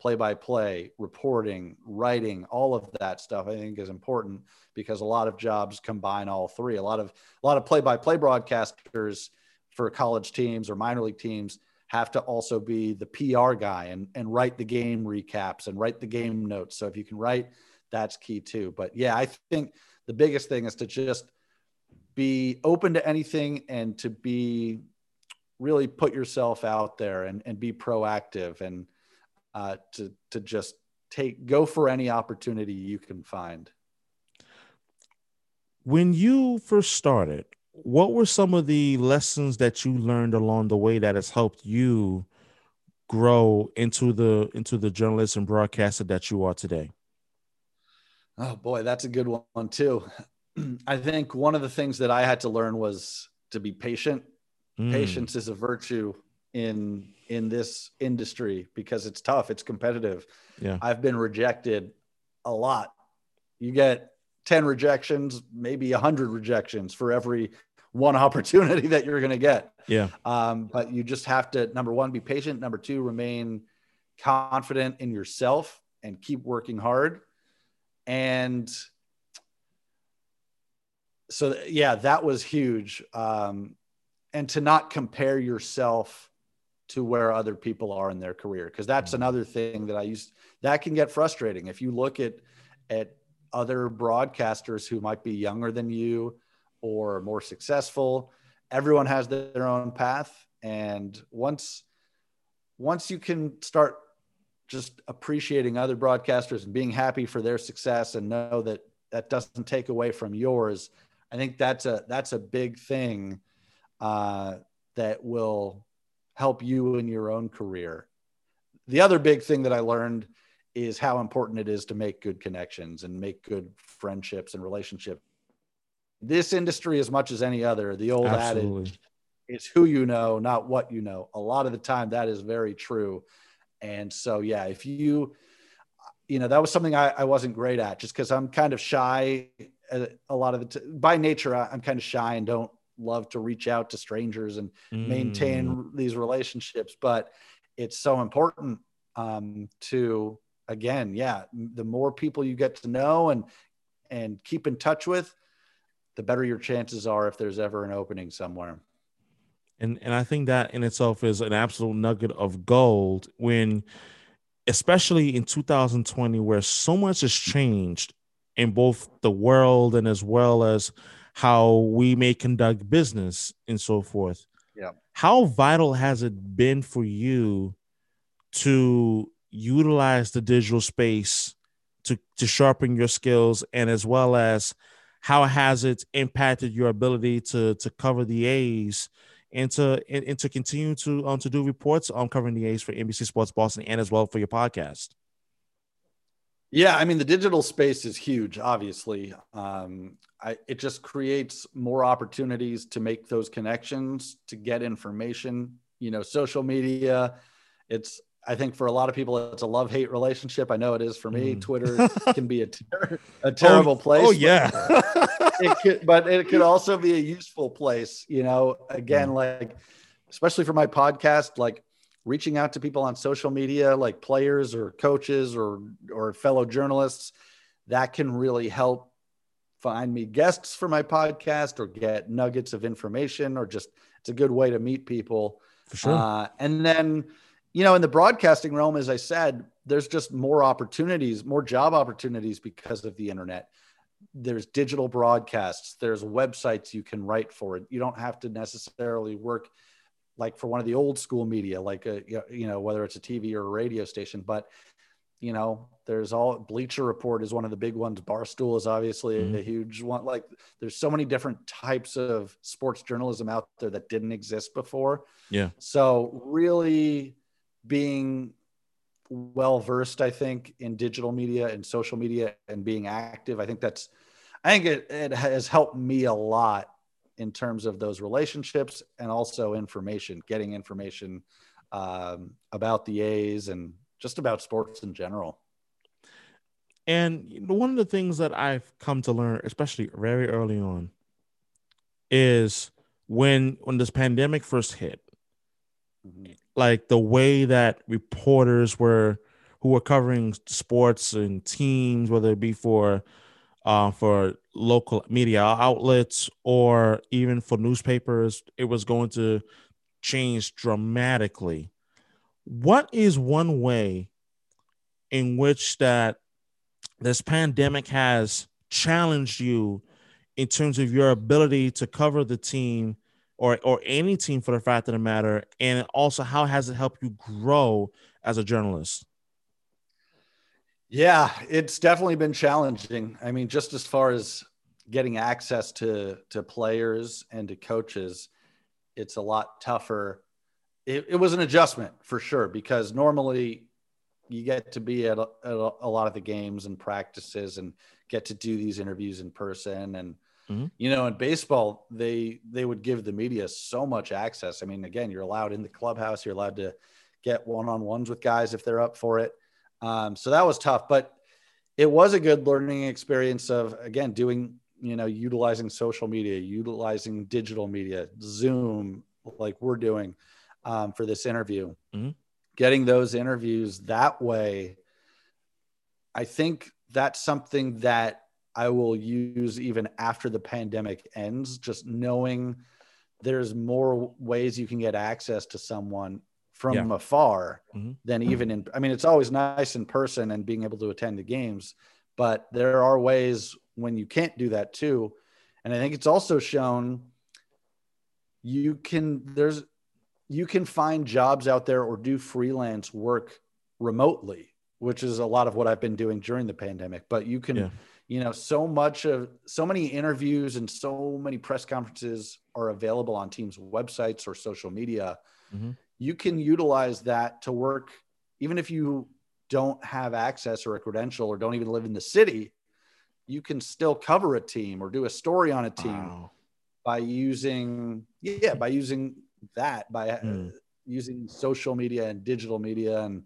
Play by play, reporting, writing, all of that stuff I think is important because a lot of jobs combine all three. A lot of a lot of play by play broadcasters for college teams or minor league teams have to also be the PR guy and, and write the game recaps and write the game notes. So if you can write that's key too. But yeah, I think the biggest thing is to just be open to anything and to be really put yourself out there and, and be proactive and uh, to, to just take, go for any opportunity you can find. When you first started, what were some of the lessons that you learned along the way that has helped you grow into the into the journalist and broadcaster that you are today? Oh boy, that's a good one too. I think one of the things that I had to learn was to be patient. Mm. Patience is a virtue in in this industry because it's tough, it's competitive. Yeah. I've been rejected a lot. You get 10 rejections, maybe 100 rejections for every one opportunity that you're going to get. Yeah. Um, but you just have to number 1 be patient, number 2 remain confident in yourself and keep working hard and so yeah that was huge. Um, and to not compare yourself to where other people are in their career because that's mm-hmm. another thing that i used that can get frustrating. If you look at at other broadcasters who might be younger than you or more successful everyone has their own path. And once once you can start just appreciating other broadcasters and being happy for their success and know that that doesn't take away from yours. I think that's a that's a big thing uh, that will help you in your own career. The other big thing that I learned is how important it is to make good connections and make good friendships and relationships. This industry, as much as any other, the old Absolutely. adage is who you know, not what you know. A lot of the time, that is very true. And so, yeah, if you, you know, that was something I, I wasn't great at just because I'm kind of shy a lot of the t- by nature i'm kind of shy and don't love to reach out to strangers and mm. maintain these relationships but it's so important um, to again yeah the more people you get to know and and keep in touch with the better your chances are if there's ever an opening somewhere and and i think that in itself is an absolute nugget of gold when especially in 2020 where so much has changed in both the world and as well as how we may conduct business and so forth. Yeah. How vital has it been for you to utilize the digital space to, to sharpen your skills and as well as how has it impacted your ability to to cover the A's and to and, and to continue to um, to do reports on covering the A's for NBC Sports Boston and as well for your podcast? Yeah, I mean the digital space is huge. Obviously, um, I, it just creates more opportunities to make those connections, to get information. You know, social media. It's I think for a lot of people it's a love hate relationship. I know it is for me. Mm. Twitter can be a, ter- a terrible oh, place. Oh yeah, it could, but it could also be a useful place. You know, again, mm. like especially for my podcast, like reaching out to people on social media like players or coaches or or fellow journalists that can really help find me guests for my podcast or get nuggets of information or just it's a good way to meet people for sure uh, and then you know in the broadcasting realm as i said there's just more opportunities more job opportunities because of the internet there's digital broadcasts there's websites you can write for it you don't have to necessarily work like for one of the old school media, like a, you know, whether it's a TV or a radio station, but you know, there's all Bleacher Report is one of the big ones. Barstool is obviously mm-hmm. a huge one. Like there's so many different types of sports journalism out there that didn't exist before. Yeah. So really being well versed, I think, in digital media and social media and being active, I think that's, I think it, it has helped me a lot in terms of those relationships and also information, getting information um, about the A's and just about sports in general. And one of the things that I've come to learn, especially very early on, is when when this pandemic first hit, mm-hmm. Like the way that reporters were who were covering sports and teams, whether it be for uh, for local media outlets or even for newspapers, it was going to change dramatically. What is one way in which that this pandemic has challenged you in terms of your ability to cover the team or or any team for the fact of the matter and also how has it helped you grow as a journalist yeah, it's definitely been challenging. I mean, just as far as getting access to to players and to coaches, it's a lot tougher. It, it was an adjustment for sure because normally you get to be at a, at a, lot of the games and practices and get to do these interviews in person and mm-hmm. you know in baseball they they would give the media so much access i mean again you're allowed in the clubhouse you're allowed to get one-on-ones with guys if they're up for it um, so that was tough, but it was a good learning experience of again doing you know utilizing social media, utilizing digital media, Zoom, like we're doing um, for this interview. Mm-hmm. Getting those interviews that way, I think that's something that I will use even after the pandemic ends. Just knowing there's more ways you can get access to someone from yeah. afar mm-hmm. than even in i mean it's always nice in person and being able to attend the games but there are ways when you can't do that too and i think it's also shown you can there's you can find jobs out there or do freelance work remotely which is a lot of what i've been doing during the pandemic but you can yeah. You know, so much of so many interviews and so many press conferences are available on teams' websites or social media. Mm-hmm. You can utilize that to work, even if you don't have access or a credential or don't even live in the city. You can still cover a team or do a story on a team wow. by using, yeah, by using that, by mm. uh, using social media and digital media. And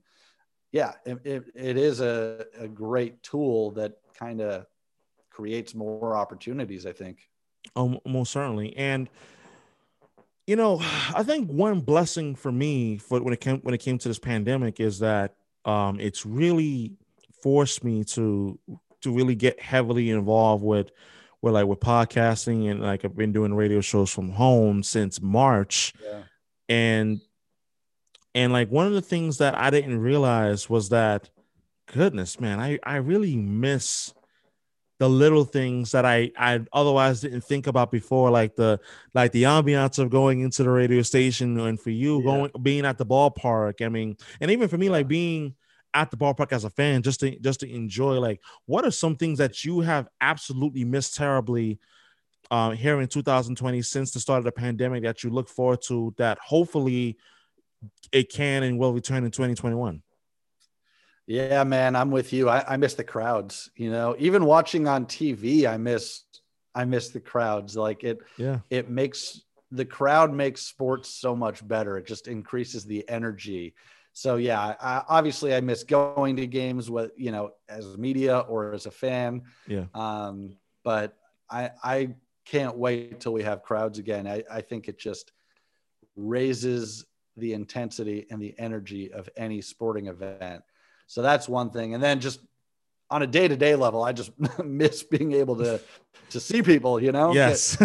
yeah, it, it, it is a, a great tool that kind of creates more opportunities, I think. Oh, most certainly. And you know, I think one blessing for me for when it came when it came to this pandemic is that um, it's really forced me to to really get heavily involved with with like with podcasting and like I've been doing radio shows from home since March. Yeah. And and like one of the things that I didn't realize was that goodness, man, I I really miss the little things that I I otherwise didn't think about before, like the like the ambiance of going into the radio station, and for you yeah. going being at the ballpark. I mean, and even for me, like being at the ballpark as a fan, just to just to enjoy. Like, what are some things that you have absolutely missed terribly? Uh, here in 2020 since the start of the pandemic that you look forward to that hopefully it can and will return in 2021 yeah, man, I'm with you. I, I miss the crowds. You know, even watching on TV, I miss I miss the crowds. Like it, yeah, it makes the crowd makes sports so much better. It just increases the energy. So yeah, I, obviously I miss going to games with you know as media or as a fan. Yeah. Um, but I I can't wait till we have crowds again. I, I think it just raises the intensity and the energy of any sporting event. So that's one thing. And then just on a day to day level, I just miss being able to to see people. You know, yes,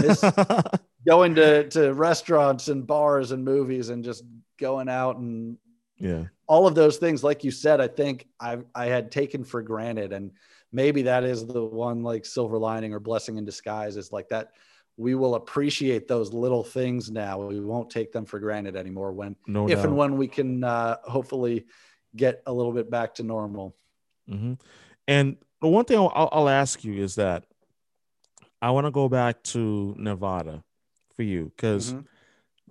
going to to restaurants and bars and movies and just going out and yeah, all of those things. Like you said, I think I I had taken for granted, and maybe that is the one like silver lining or blessing in disguise is like that we will appreciate those little things now. We won't take them for granted anymore. When, no if doubt. and when we can uh, hopefully get a little bit back to normal. Mm-hmm. And the one thing I'll, I'll ask you is that I want to go back to Nevada for you because mm-hmm.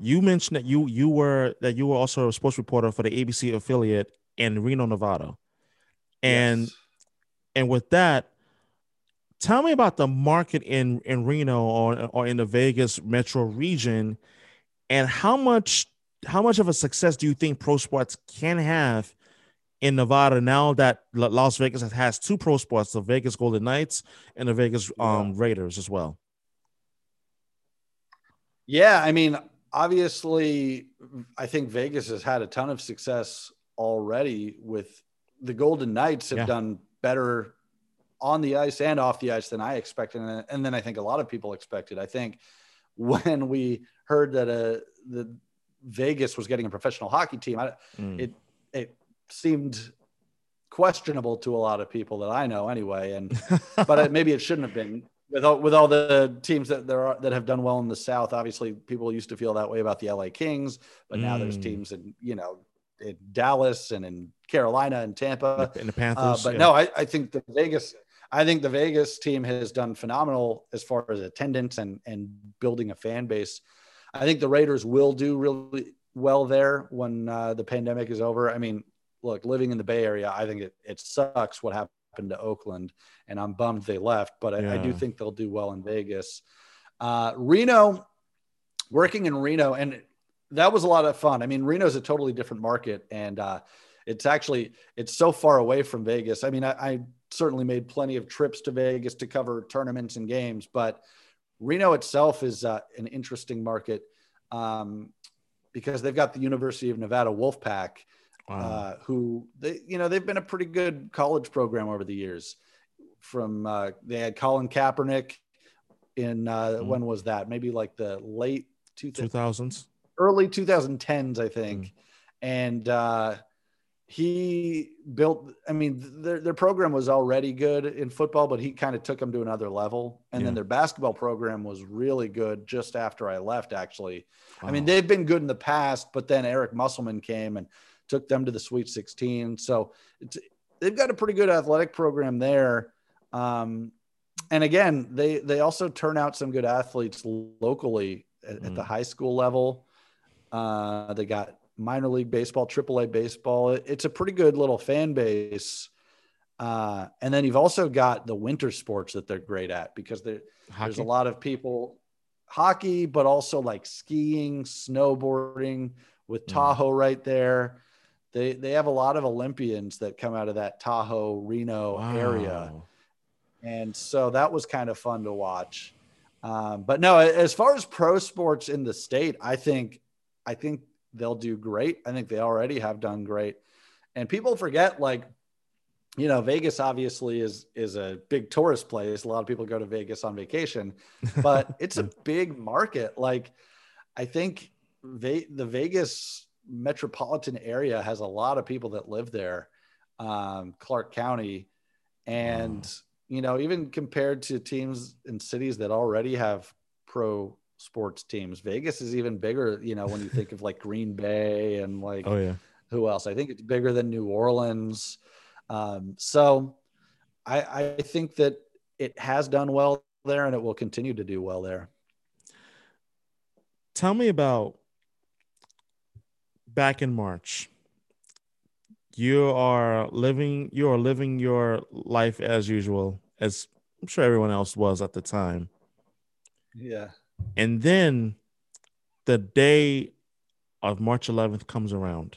you mentioned that you you were that you were also a sports reporter for the ABC affiliate in Reno, Nevada, and yes. and with that, tell me about the market in in Reno or or in the Vegas metro region, and how much how much of a success do you think pro sports can have in Nevada now that Las Vegas has two pro sports, the Vegas Golden Knights and the Vegas um, Raiders as well. Yeah, I mean, obviously, I think Vegas has had a ton of success already with the Golden Knights have yeah. done better on the ice and off the ice than I expected, and, and then I think a lot of people expected. I think when we heard that uh, the Vegas was getting a professional hockey team, I, mm. it it seemed questionable to a lot of people that I know anyway. And but it, maybe it shouldn't have been with all, with all the teams that there are that have done well in the South. Obviously, people used to feel that way about the LA Kings, but now there's mm. teams in you know in Dallas and in Carolina and Tampa and the Panthers. Uh, but yeah. no, I, I think the Vegas. I think the Vegas team has done phenomenal as far as attendance and and building a fan base. I think the Raiders will do really well there when uh, the pandemic is over. I mean, look, living in the Bay Area, I think it, it sucks what happened to Oakland, and I'm bummed they left, but I, yeah. I do think they'll do well in Vegas. Uh, Reno, working in Reno, and that was a lot of fun. I mean, Reno is a totally different market, and uh, it's actually it's so far away from Vegas. I mean, I, I certainly made plenty of trips to Vegas to cover tournaments and games, but Reno itself is uh, an interesting market um, because they've got the University of Nevada Wolfpack, wow. uh, who they you know they've been a pretty good college program over the years. From uh, they had Colin Kaepernick in uh, mm. when was that? Maybe like the late two thousands, early 2010s, I think, mm. and uh, he built i mean their, their program was already good in football but he kind of took them to another level and yeah. then their basketball program was really good just after i left actually wow. i mean they've been good in the past but then eric musselman came and took them to the Sweet 16. So they've got a pretty good athletic program there. Um, and again, they they also turn out some good athletes locally at, mm. at the mm. high school level. Uh, they got minor league baseball, AAA baseball. It, it's a pretty good little fan base. Uh, and then you've also got the winter sports that they're great at because there's a lot of people hockey, but also like skiing, snowboarding with mm. Tahoe mm. right there. They they have a lot of Olympians that come out of that Tahoe Reno wow. area, and so that was kind of fun to watch. Um, but no, as far as pro sports in the state, I think I think they'll do great. I think they already have done great, and people forget like you know vegas obviously is is a big tourist place a lot of people go to vegas on vacation but it's a big market like i think Ve- the vegas metropolitan area has a lot of people that live there, um, Clark County, and wow. you know even compared to teams in cities that already have pro sports teams, Vegas is even bigger. You know when you think of like Green Bay and like oh yeah, who else? I think it's bigger than New Orleans. Um, so I, I think that it has done well there and it will continue to do well there. Tell me about back in March. You are living you are living your life as usual, as I'm sure everyone else was at the time. Yeah. And then the day of March 11th comes around.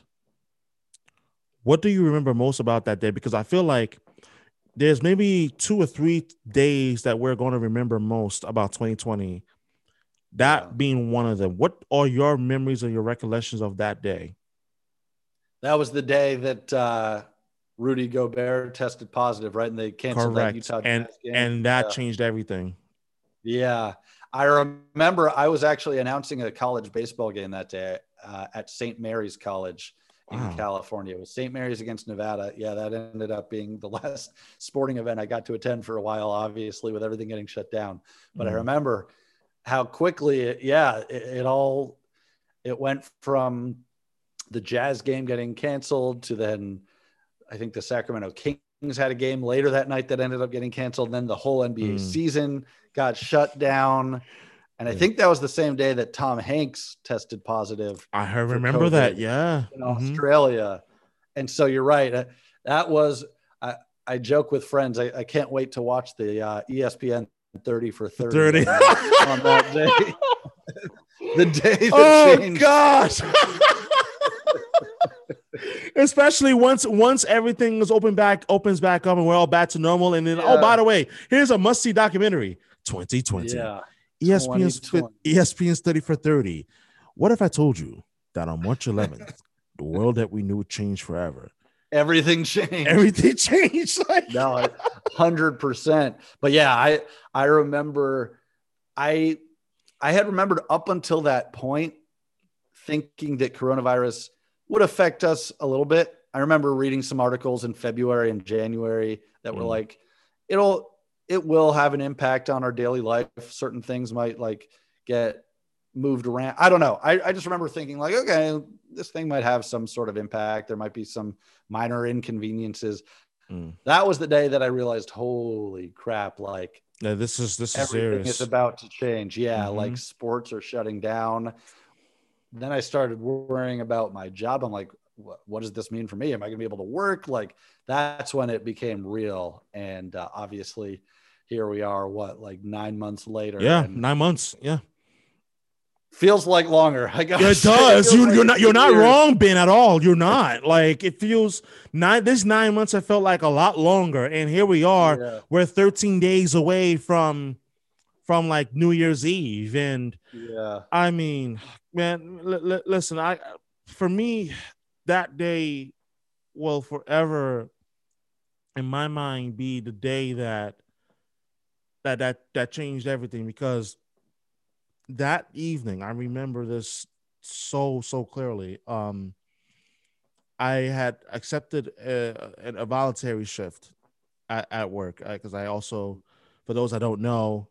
What do you remember most about that day? Because I feel like there's maybe two or three days that we're going to remember most about 2020 that yeah. being one of them. What are your memories or your recollections of that day? That was the day that uh, Rudy Gobert tested positive, right? And they canceled Correct. that Utah and game. and that yeah. changed everything. Yeah, I remember I was actually announcing a college baseball game that day uh, at St. Mary's College in wow. California. It was St. Mary's against Nevada. Yeah, that ended up being the last sporting event I got to attend for a while, obviously, with everything getting shut down. But mm. I remember how quickly it, yeah, it, it all it went from the Jazz game getting canceled to then I think the Sacramento Kings had a game later that night that ended up getting canceled. Then the whole NBA mm. season got shut down. And I think that was the same day that Tom Hanks tested positive. I remember that. Yeah. In mm-hmm. Australia. And so you're right. That was, I, I joke with friends. I, I can't wait to watch the uh, ESPN 30 for 30, 30. on that day. the day that changed. oh, changed. gosh. Especially once once everything is open back opens back up and we're all back to normal. And then oh, yeah. oh by the way, here's a must see documentary 2020. Yeah. ESPN's 2020. ESPN's 30 for 30. What if I told you that on March 11th, the world that we knew would change forever? Everything changed. Everything changed. Like no, hundred percent. But yeah, I I remember I I had remembered up until that point thinking that coronavirus would affect us a little bit. I remember reading some articles in February and January that were mm. like, it'll, it will have an impact on our daily life. Certain things might like get moved around. I don't know. I, I just remember thinking like, okay, this thing might have some sort of impact. There might be some minor inconveniences. Mm. That was the day that I realized, holy crap, like yeah, this is this is everything serious. is about to change. Yeah, mm-hmm. like sports are shutting down then I started worrying about my job. I'm like, what, what does this mean for me? Am I going to be able to work? Like, that's when it became real. And uh, obviously, here we are, what, like nine months later? Yeah, nine months. Yeah. Feels like longer. I guess it does. It you, are like not. You're not wrong, Ben, at all. You're not. like it feels nine. This nine months have felt like a lot longer, and here we are. Yeah. We're 13 days away from from like New Year's Eve. And yeah, I mean, man, l- l- listen, I for me that day will forever in my mind be the day that that that that changed everything because that evening I remember this so so clearly. Um, I had accepted a, a voluntary shift at, at work because I also, for those I don't know,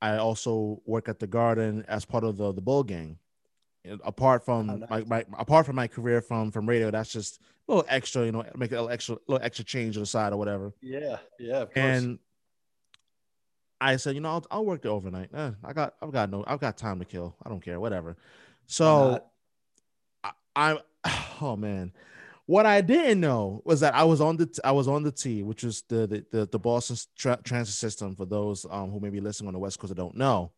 I also work at the Garden as part of the the Bull Gang. apart from oh, nice. my, my apart from my career from from radio, that's just a little extra, you know, make a little extra little extra change on the side or whatever. Yeah, yeah. Of course. And I said, you know, I'll, I'll work the overnight. Eh, I got, I've got no, I've got time to kill. I don't care, whatever. So, I, I, oh man, what I didn't know was that I was on the, I was on the T, which is the the the, the Boston tra- transit system. For those um, who may be listening on the West Coast that don't know,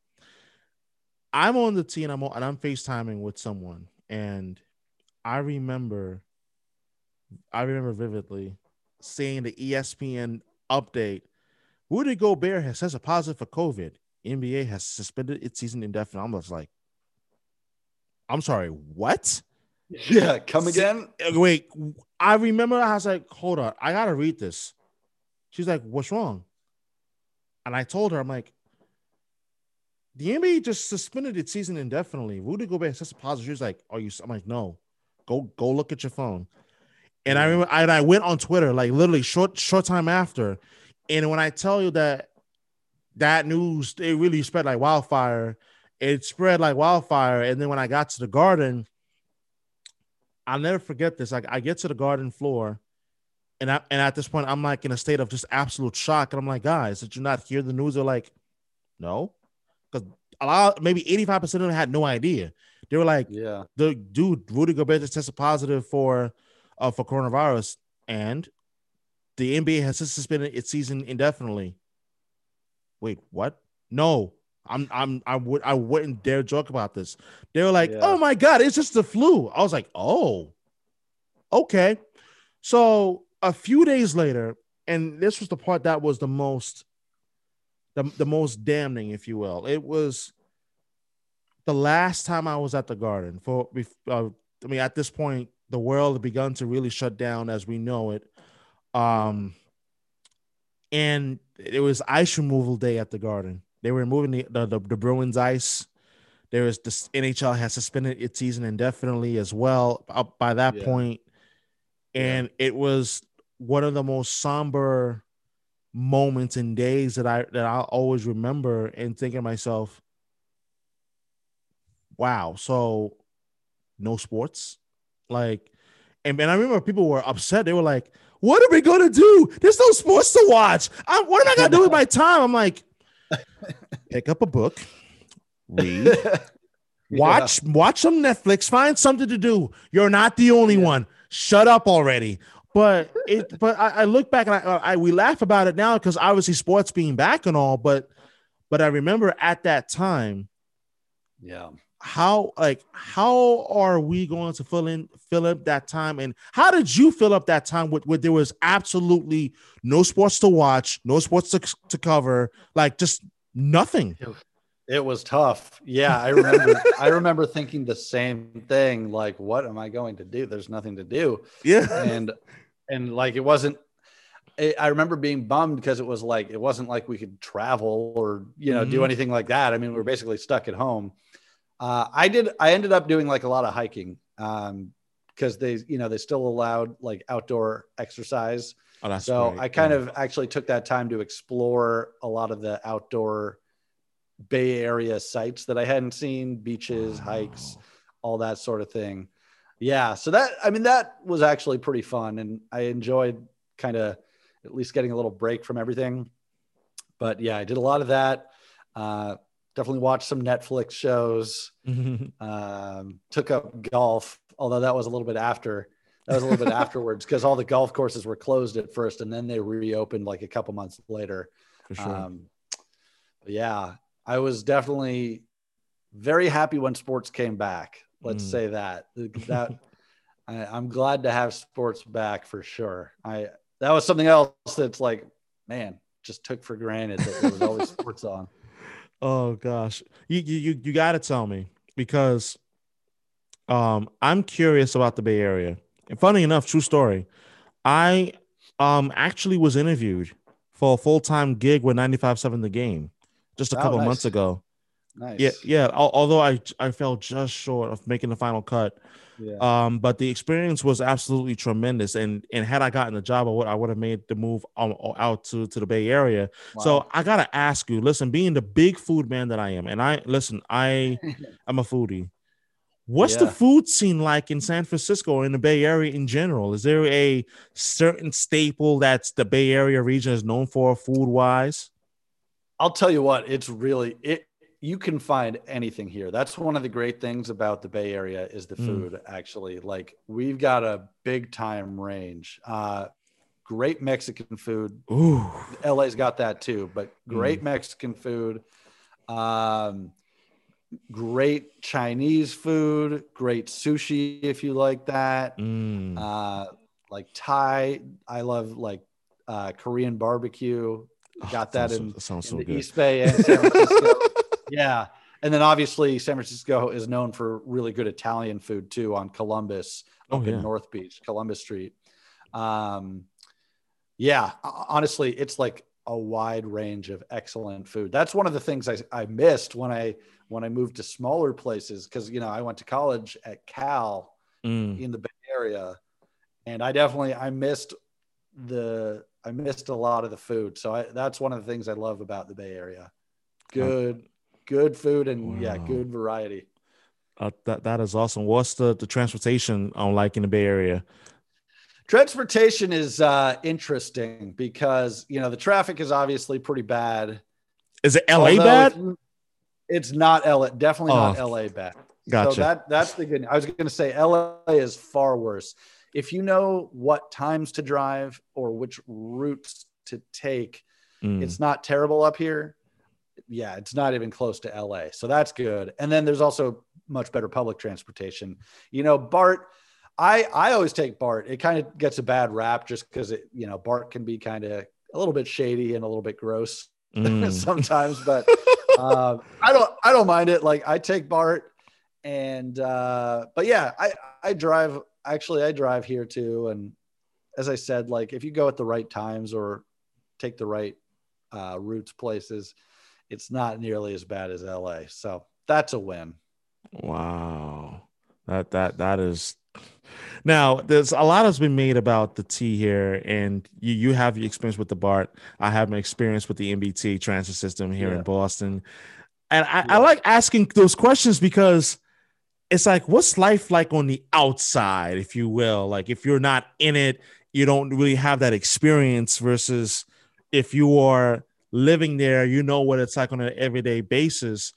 I'm on the T and I'm on, and I'm FaceTiming with someone, and I remember, I remember vividly seeing the ESPN update Rudy Gobert has tested positive for COVID. NBA has suspended its season indefinitely. I'm just like, I'm sorry, what? Yeah, come again. Wait, I remember I was like, hold on, I gotta read this. She's like, what's wrong? And I told her, I'm like, the NBA just suspended its season indefinitely. Rudy Gobert tested positive. She was like, are you? I'm like, no, go go look at your phone. And I remember, and I went on Twitter like literally short short time after, and when I tell you that that news, it really spread like wildfire. It spread like wildfire. And then when I got to the garden, I'll never forget this. Like I get to the garden floor, and I, and at this point, I'm like in a state of just absolute shock. And I'm like, guys, did you not hear the news? They're like, no, because a lot, maybe 85 percent of them had no idea. They were like, yeah, the dude Rudy Gobert just tested positive for uh, for coronavirus, and the NBA has suspended its season indefinitely. Wait, what? No, I'm I'm I would I wouldn't dare joke about this. They were like, yeah. "Oh my god, it's just the flu." I was like, "Oh, okay." So a few days later, and this was the part that was the most the, the most damning, if you will. It was the last time I was at the Garden for. Uh, I mean, at this point, the world had begun to really shut down as we know it. Um, and it was ice removal day at the Garden. They were removing the, the, the, the Bruins ice. There was this NHL has suspended its season indefinitely as well up by that yeah. point. And yeah. it was one of the most somber moments and days that I that I'll always remember and thinking to myself, wow, so no sports. Like, and, and I remember people were upset. They were like, what are we gonna do? There's no sports to watch. I, what am I gonna do with my time? I'm like, pick up a book, read, watch, yeah. watch some Netflix, find something to do. You're not the only yeah. one. Shut up already. But it, but I, I look back and I, uh, I we laugh about it now because obviously sports being back and all, but but I remember at that time, yeah, how like how are we going to fill in fill up that time and how did you fill up that time with where there was absolutely no sports to watch no sports to, to cover like just nothing it was tough yeah i remember i remember thinking the same thing like what am i going to do there's nothing to do yeah and and like it wasn't I remember being bummed because it was like it wasn't like we could travel or you know mm-hmm. do anything like that. I mean, we are basically stuck at home. Uh, I did. I ended up doing like a lot of hiking um, because they, you know, they still allowed like outdoor exercise. Oh, so great. I kind yeah. of actually took that time to explore a lot of the outdoor Bay Area sites that I hadn't seen, beaches, wow. hikes, all that sort of thing. Yeah. So that, I mean, that was actually pretty fun. And I enjoyed kind of at least getting a little break from everything. But yeah, I did a lot of that. Uh, definitely watched some Netflix shows. um, took up golf, although that was a little bit after. That was a little bit afterwards because all the golf courses were closed at first, and then they reopened like a couple months later. For sure. Um, yeah, I was definitely very happy when sports came back. Let's mm. say that that I, am glad to have sports back for sure. I that was something else that's like, man, just took for granted that there was always sports on. Oh gosh, you you you got to tell me because um I'm curious about the Bay Area. And funny enough, true story, I um actually was interviewed for a full time gig with 95.7 The Game just a oh, couple nice. months ago. Nice. Yeah, yeah. Although I I fell just short of making the final cut. Yeah. Um, but the experience was absolutely tremendous, and and had I gotten the job, I would I would have made the move out to to the Bay Area. Wow. So I gotta ask you, listen, being the big food man that I am, and I listen, I am a foodie. What's yeah. the food scene like in San Francisco or in the Bay Area in general? Is there a certain staple that's the Bay Area region is known for food wise? I'll tell you what, it's really it you can find anything here. That's one of the great things about the Bay Area is the hmm. food. Mm. Actually, like we've got a big time range. Uh, great Mexican food. Ooh. LA's got that too, but great mm. Mexican food. Um, great Chinese food, great sushi if you like that. Mm. Uh, like Thai, I love like uh, Korean barbecue. Oh, got that sounds, in, so in the good. East Bay and San Francisco. Yeah. And then obviously San Francisco is known for really good Italian food too on Columbus oh, up yeah. in North Beach, Columbus Street. Um, yeah, honestly, it's like a wide range of excellent food. That's one of the things I, I missed when I when I moved to smaller places because you know I went to college at Cal mm. in the Bay Area, and I definitely I missed the I missed a lot of the food. So I, that's one of the things I love about the Bay Area. Good, good food and wow. yeah, good variety. Uh, that that is awesome. What's the the transportation on like in the Bay Area? Transportation is uh, interesting because you know the traffic is obviously pretty bad. Is it LA bad? It's, it's, not LA. Definitely oh, not LA bad. Gotcha. So that that's the good. I was going to say LA is far worse. If you know what times to drive or which routes to take, mm. it's not terrible up here yeah, it's not even close to LA. So that's good. And then there's also much better public transportation. You know, BART, I I always take BART. It kind of gets a bad rap just because it, you know, BART can be kind of a little bit shady and a little bit gross mm. sometimes, but uh, I don't I don't mind it. Like I take BART and uh but yeah, I I drive actually I drive here too. And as I said, like if you go at the right times or take the right uh routes places, it's not nearly as bad as LA. So that's a win. Wow. That that that is now there's a lot has been made about the T here, and you you have your experience with the BART. I have my experience with the MBT transit system here yeah. in Boston. And I, yeah. I like asking those questions because it's like, what's life like on the outside, if you will? Like if you're not in it, you don't really have that experience versus if you are living there, you know what it's like on an everyday basis.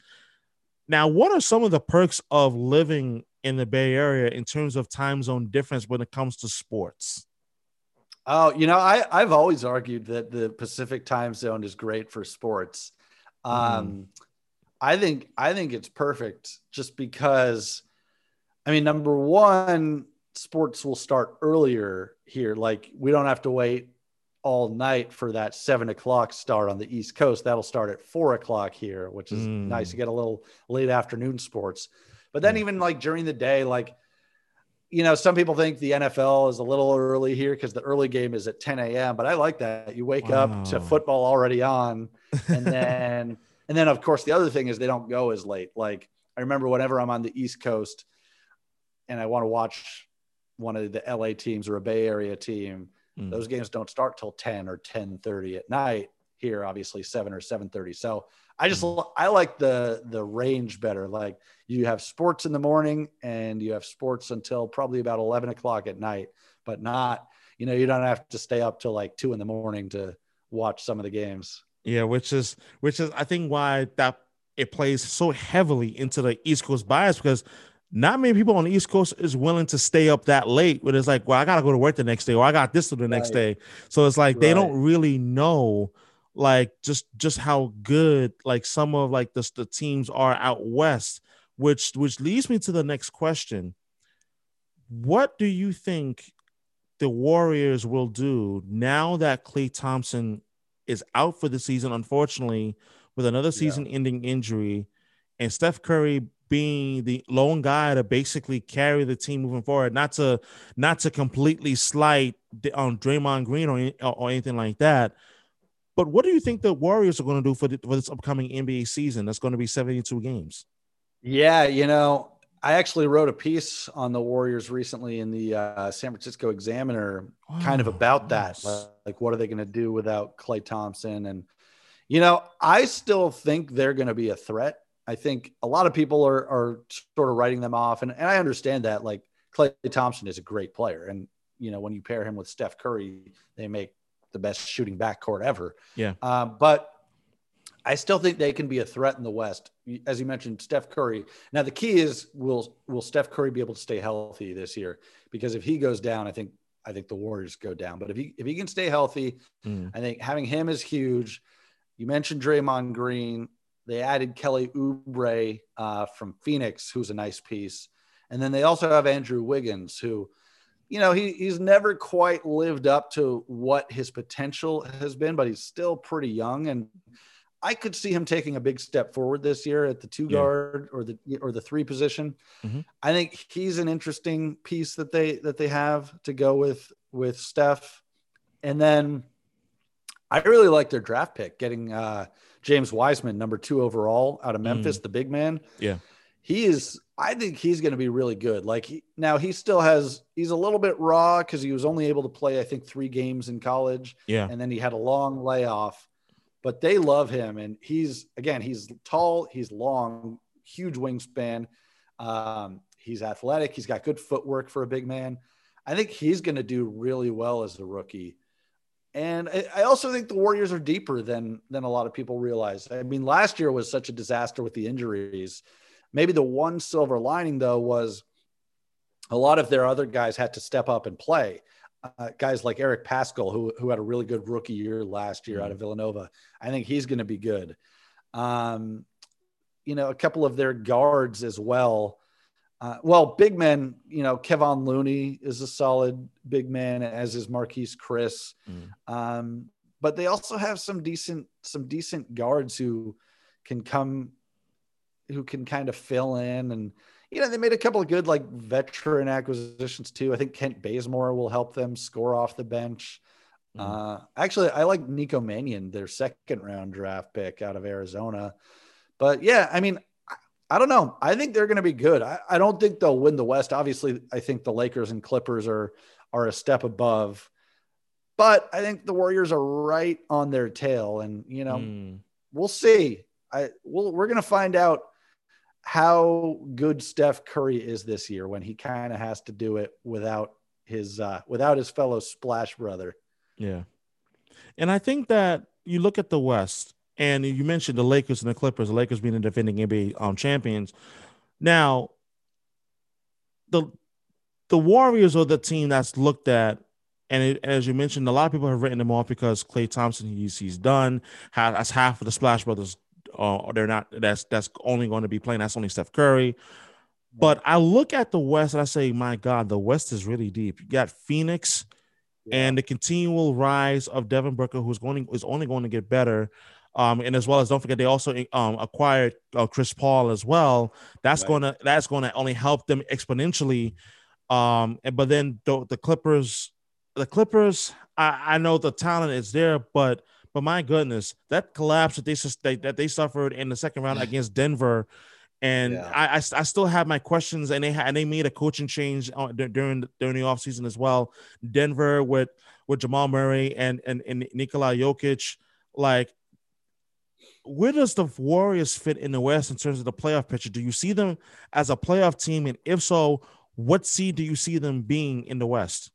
Now, what are some of the perks of living in the Bay Area in terms of time zone difference when it comes to sports? Oh, you know, I, I've always argued that the Pacific time zone is great for sports. Um, mm. I think I think it's perfect just because I mean, number one, sports will start earlier here. Like we don't have to wait all night for that seven o'clock start on the East Coast. That'll start at four o'clock here, which is mm. nice to get a little late afternoon sports. But then, mm. even like during the day, like, you know, some people think the NFL is a little early here because the early game is at 10 a.m. But I like that. You wake wow. up to football already on. And then, and then, of course, the other thing is they don't go as late. Like, I remember whenever I'm on the East Coast and I want to watch one of the LA teams or a Bay Area team, Mm. Those games don't start till 10 or 10:30 at night. Here, obviously, seven or 7:30. So I just mm. I like the the range better. Like you have sports in the morning and you have sports until probably about 11 o'clock at night, but not you know you don't have to stay up till like two in the morning to watch some of the games. Yeah, which is which is I think why that it plays so heavily into the East Coast bias because not many people on the East Coast is willing to stay up that late. But it's like, well, I gotta go to work the next day, or I got this to the next right. day. So it's like right. they don't really know, like just just how good like some of like the the teams are out west. Which which leads me to the next question. What do you think the Warriors will do now that Klay Thompson is out for the season, unfortunately, with another season-ending injury, and Steph Curry being the lone guy to basically carry the team moving forward, not to not to completely slight on um, Draymond Green or, or anything like that. But what do you think the Warriors are going to do for, the, for this upcoming NBA season? That's going to be 72 games. Yeah, you know, I actually wrote a piece on the Warriors recently in the uh, San Francisco Examiner, oh, kind of about nice. that. Like, like, what are they going to do without Klay Thompson? And, you know, I still think they're going to be a threat I think a lot of people are are sort of writing them off, and, and I understand that. Like Klay Thompson is a great player, and you know when you pair him with Steph Curry, they make the best shooting backcourt ever. Yeah. Um, but I still think they can be a threat in the West. As you mentioned, Steph Curry. Now the key is will will Steph Curry be able to stay healthy this year? Because if he goes down, I think I think the Warriors go down. But if he if he can stay healthy, mm. I think having him is huge. You mentioned Draymond Green. They added Kelly Oubre uh, from Phoenix, who's a nice piece, and then they also have Andrew Wiggins, who you know, he, he's never quite lived up to what his potential has been, but he's still pretty young. And I could see him taking a big step forward this year at the two yeah. guard or the or the three position. Mm-hmm. I think he's an interesting piece that they that they have to go with with Steph. And then I really like their draft pick, getting uh, James Wiseman, number two overall out of Memphis, mm. the big man. Yeah he is I think he's going to be really good. Like he, now he still has he's a little bit raw cuz he was only able to play I think 3 games in college yeah. and then he had a long layoff. But they love him and he's again, he's tall, he's long, huge wingspan. Um, he's athletic, he's got good footwork for a big man. I think he's going to do really well as a rookie. And I, I also think the Warriors are deeper than than a lot of people realize. I mean, last year was such a disaster with the injuries Maybe the one silver lining, though, was a lot of their other guys had to step up and play. Uh, guys like Eric Paschall, who, who had a really good rookie year last year mm-hmm. out of Villanova. I think he's going to be good. Um, you know, a couple of their guards as well. Uh, well, big men, you know, Kevon Looney is a solid big man, as is Marquese Chriss. Mm. Um, but they also have some decent, some decent guards who can come who can kind of fill in and you know they made a couple of good like veteran acquisitions too. I think Kent Bazemore will help them score off the bench. Mm. Uh, actually, I like Nico Mannion, their second round draft pick out of Arizona. But yeah, I mean, I, don't know. I think they're going to be good. I, I don't think they'll win the West. Obviously, I think the Lakers and Clippers are are a step above. But I think the Warriors are right on their tail, and you know, mm. we'll see. I we'll, we're going to find out how good Steph Curry is this year when he kind of has to do it without his uh, without his fellow splash brother. Yeah. And I think that you look at the West and you mentioned the Lakers and the Clippers, the Lakers being the defending NBA um, champions. Now, the the Warriors are the team that's looked at, and it, as you mentioned, a lot of people have written them off because Klay Thompson he's he's done. That's half of the Splash Brothers uh, they're not. That's that's only going to be playing. That's only Steph Curry. But I look at the West and I say, my God, the West is really deep. You got Phoenix yeah. and the continual rise of Devin Booker, who's going is only going to get better. Um, and as well as don't forget they also um, acquired uh, Chris Paul as well. That's right. gonna that's gonna only help them exponentially. Um, and but then the, the Clippers, the Clippers, I, I know the talent is there, but but my goodness, that collapse that they that they suffered in the second round against Denver, and yeah. I, I, I still have my questions. And they had and they made a coaching change during during the offseason as well. Denver with with Jamal Murray and and and Nikola Jokic, like where does the Warriors fit in the West in terms of the playoff picture? Do you see them as a playoff team? And if so, what seed do you see them being in the West?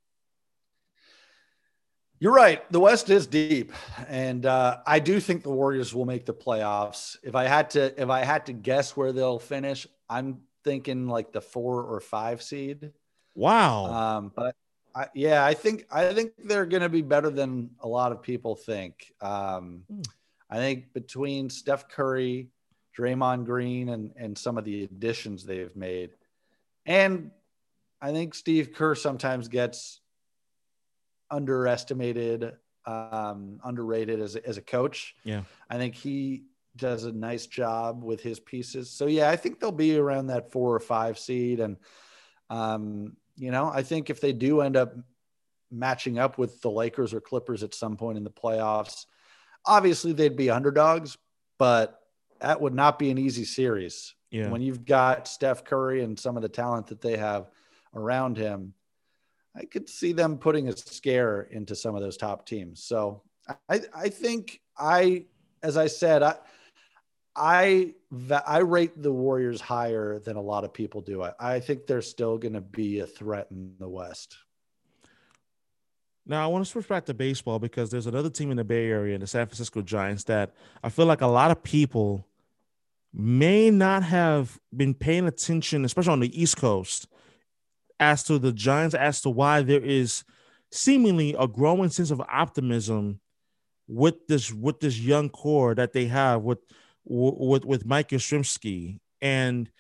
You're right. The West is deep, and uh, I do think the Warriors will make the playoffs. If I had to, if I had to guess where they'll finish, I'm thinking like the four or five seed. Wow. Um, but I, yeah, I think I think they're going to be better than a lot of people think. Um, hmm. I think between Steph Curry, Draymond Green, and and some of the additions they've made, and I think Steve Kerr sometimes gets underestimated, um, underrated as a, as a coach. Yeah, I think he does a nice job with his pieces. So yeah, I think they'll be around that four or five seed, and um, you know, I think if they do end up matching up with the Lakers or Clippers at some point in the playoffs, obviously they'd be underdogs, but that would not be an easy series. Yeah. When you've got Steph Curry and some of the talent that they have around him, I could see them putting a scare into some of those top teams. So I, I think I, as I said, I, I, I rate the Warriors higher than a lot of people do. I, I think they're still going to be a threat in the West. Now I want to switch back to baseball because there's another team in the Bay Area, the San Francisco Giants, that I feel like a lot of people may not have been paying attention, especially on the East Coast, as to the Giants, as to why there is seemingly a growing sense of optimism with this with this young core that they have with with with Mike Yastrzemski. And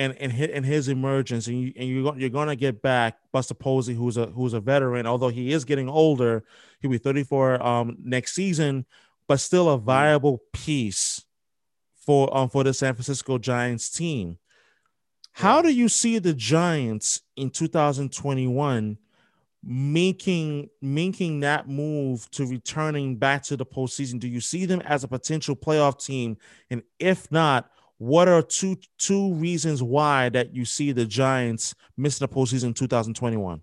and and his, and his emergence, and you and you you're gonna get back Buster Posey, who's a who's a veteran, although he is getting older. He'll be 34 um next season, but still a viable piece for um for the San Francisco Giants team. How do you see the Giants in 2021 making making that move to returning back to the postseason? Do you see them as a potential playoff team? And if not, what are two two reasons why that you see the Giants missing the postseason in 2021?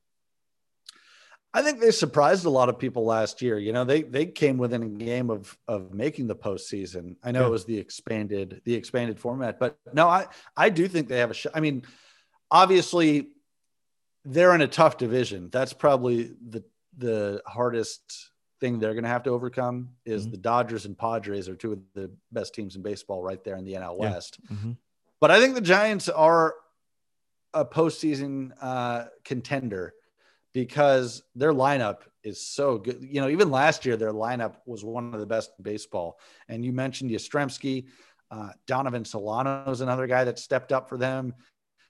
I think they surprised a lot of people last year. You know, they they came within a game of of making the postseason. I know yeah. it was the expanded the expanded format, but no, I I do think they have a shot. I mean, obviously, they're in a tough division. That's probably the the hardest thing they're going to have to overcome is mm-hmm. the Dodgers and Padres are two of the best teams in baseball right there in the NL West. Yeah. Mm-hmm. But I think the Giants are a postseason uh, contender because their lineup is so good. You know, even last year, their lineup was one of the best in baseball. And you mentioned Yastrzemski, uh, Donovan Solano is another guy that stepped up for them.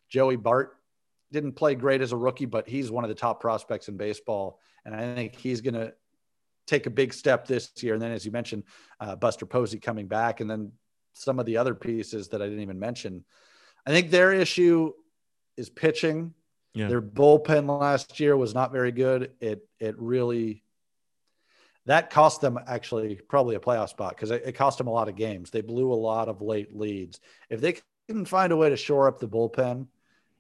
Joey Bart didn't play great as a rookie, but he's one of the top prospects in baseball. And I think he's going to take a big step this year. And then, as you mentioned, uh, Buster Posey coming back, and then some of the other pieces that I didn't even mention. I think their issue is pitching. Yeah. Their bullpen last year was not very good. It it really that cost them actually probably a playoff spot because it, it, cost them a lot of games. They blew a lot of late leads. If they can find a way to shore up the bullpen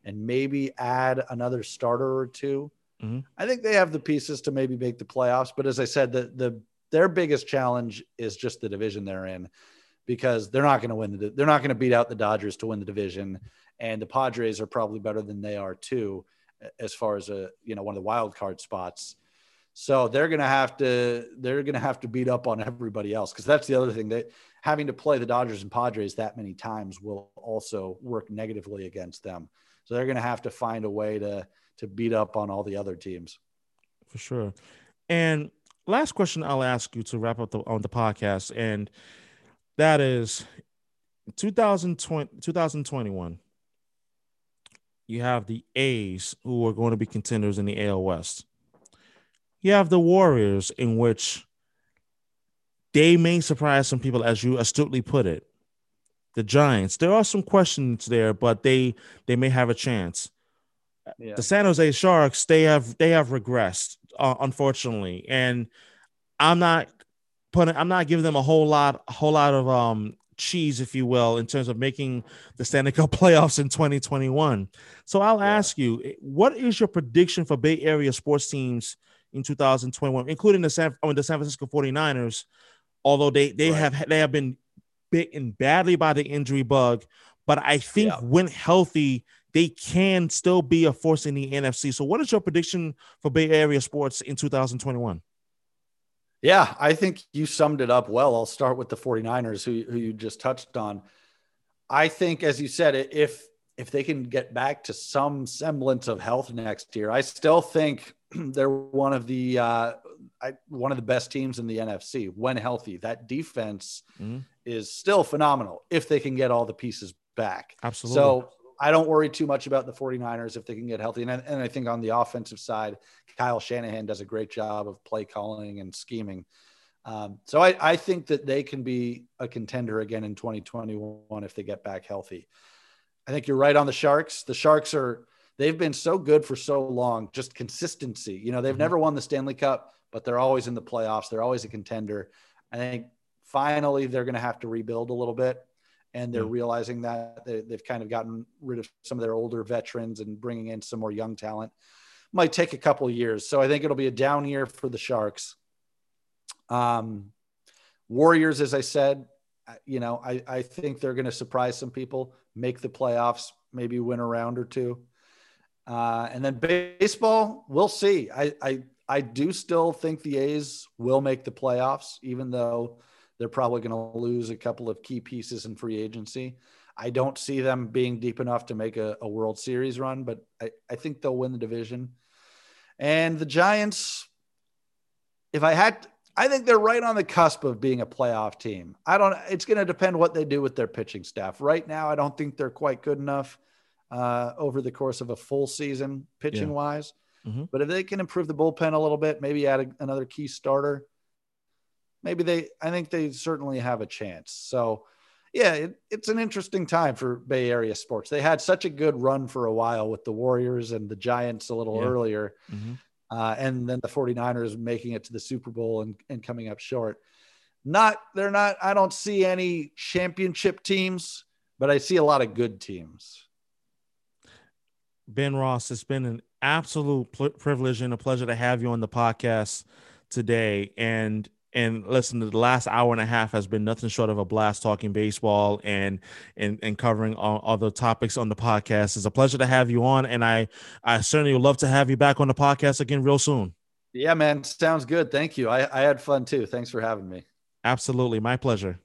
and maybe add another starter or 2 mm-hmm. I think they have the pieces to maybe make the playoffs. But as I said, the the their biggest challenge is just the division they're in because they're not going to win the they're not going to beat out the Dodgers to win the division and the Padres are probably better than they are too, as far as a you know one of the wild card spots. So they're gonna have to they're gonna have to beat up on everybody else because that's the other thing that having to play the Dodgers and Padres that many times will also work negatively against them. So they're gonna have to find a way to to beat up on all the other teams. For sure. And last question I'll ask you to wrap up the, on the podcast, and that is 2020, 2021 you have the A's, who are going to be contenders in the AL West. You have the Warriors, in which they may surprise some people, as you astutely put it. The Giants, there are some questions there, but they they may have a chance. Yeah. The San Jose Sharks, they have they have regressed, uh, unfortunately, and I'm not putting I'm not giving them a whole lot a whole lot of um cheese, if you will, in terms of making the Stanley Cup playoffs in 2021. So I'll yeah. ask you, eh, what is your prediction for Bay Area sports teams in 2021, including the San, I mean, the San Francisco 49ers, although they, they right. have they have been bitten badly by the injury bug, but I think yeah. when healthy, they can still be a force in the NFC. So what is your prediction for Bay Area sports in 2021? Yeah, I think you summed it up well. I'll start with the 49ers who, who you just touched on. I think, as you said, if if they can get back to some semblance of health next year, I still think they're one of the uh, I, one of the best teams in the NFC when healthy. That defense mm-hmm. is still phenomenal if they can get all the pieces back. Absolutely. So I don't worry too much about the 49ers if they can get healthy. And, and I think on the offensive side, Kyle Shanahan does a great job of play calling and scheming. Um, so I, I think that they can be a contender again in 2021 if they get back healthy. I think you're right on the Sharks. The Sharks are, they've been so good for so long, just consistency. You know, they've mm-hmm. never won the Stanley Cup, but they're always in the playoffs. They're always a contender. I think finally they're going to have to rebuild a little bit and they're realizing that they, have kind of gotten rid of some of their older veterans and bringing in some more young talent. Might take a couple of years, so I think it'll be a down year for the Sharks. Um, Warriors, as I said, you know, I, I think they're going to surprise some people, make the playoffs, maybe win a round or two. Uh, and then baseball, we'll see. I, I I do still think the A's will make the playoffs, even though they're probably going to lose a couple of key pieces in free agency. I don't see them being deep enough to make a, a World Series run, but I, I think they'll win the division. And the Giants, if I had, I think they're right on the cusp of being a playoff team. I don't, it's going to depend what they do with their pitching staff. Right now, I don't think they're quite good enough uh, over the course of a full season, pitching yeah. wise. Mm-hmm. But if they can improve the bullpen a little bit, maybe add a, another key starter, maybe they, I think they certainly have a chance. So, yeah, it, it's an interesting time for Bay Area sports. They had such a good run for a while with the Warriors and the Giants a little yeah. earlier. Mm-hmm. Uh, and then the 49ers making it to the Super Bowl and, and coming up short. Not, they're not, I don't see any championship teams, but I see a lot of good teams. Ben Ross, it's been an absolute pl- privilege and a pleasure to have you on the podcast today. And and listen, the last hour and a half has been nothing short of a blast talking baseball and and and covering all other topics on the podcast. It's a pleasure to have you on, and I I certainly would love to have you back on the podcast again real soon. Yeah, man, sounds good. Thank you. I, I had fun too. Thanks for having me. Absolutely, my pleasure.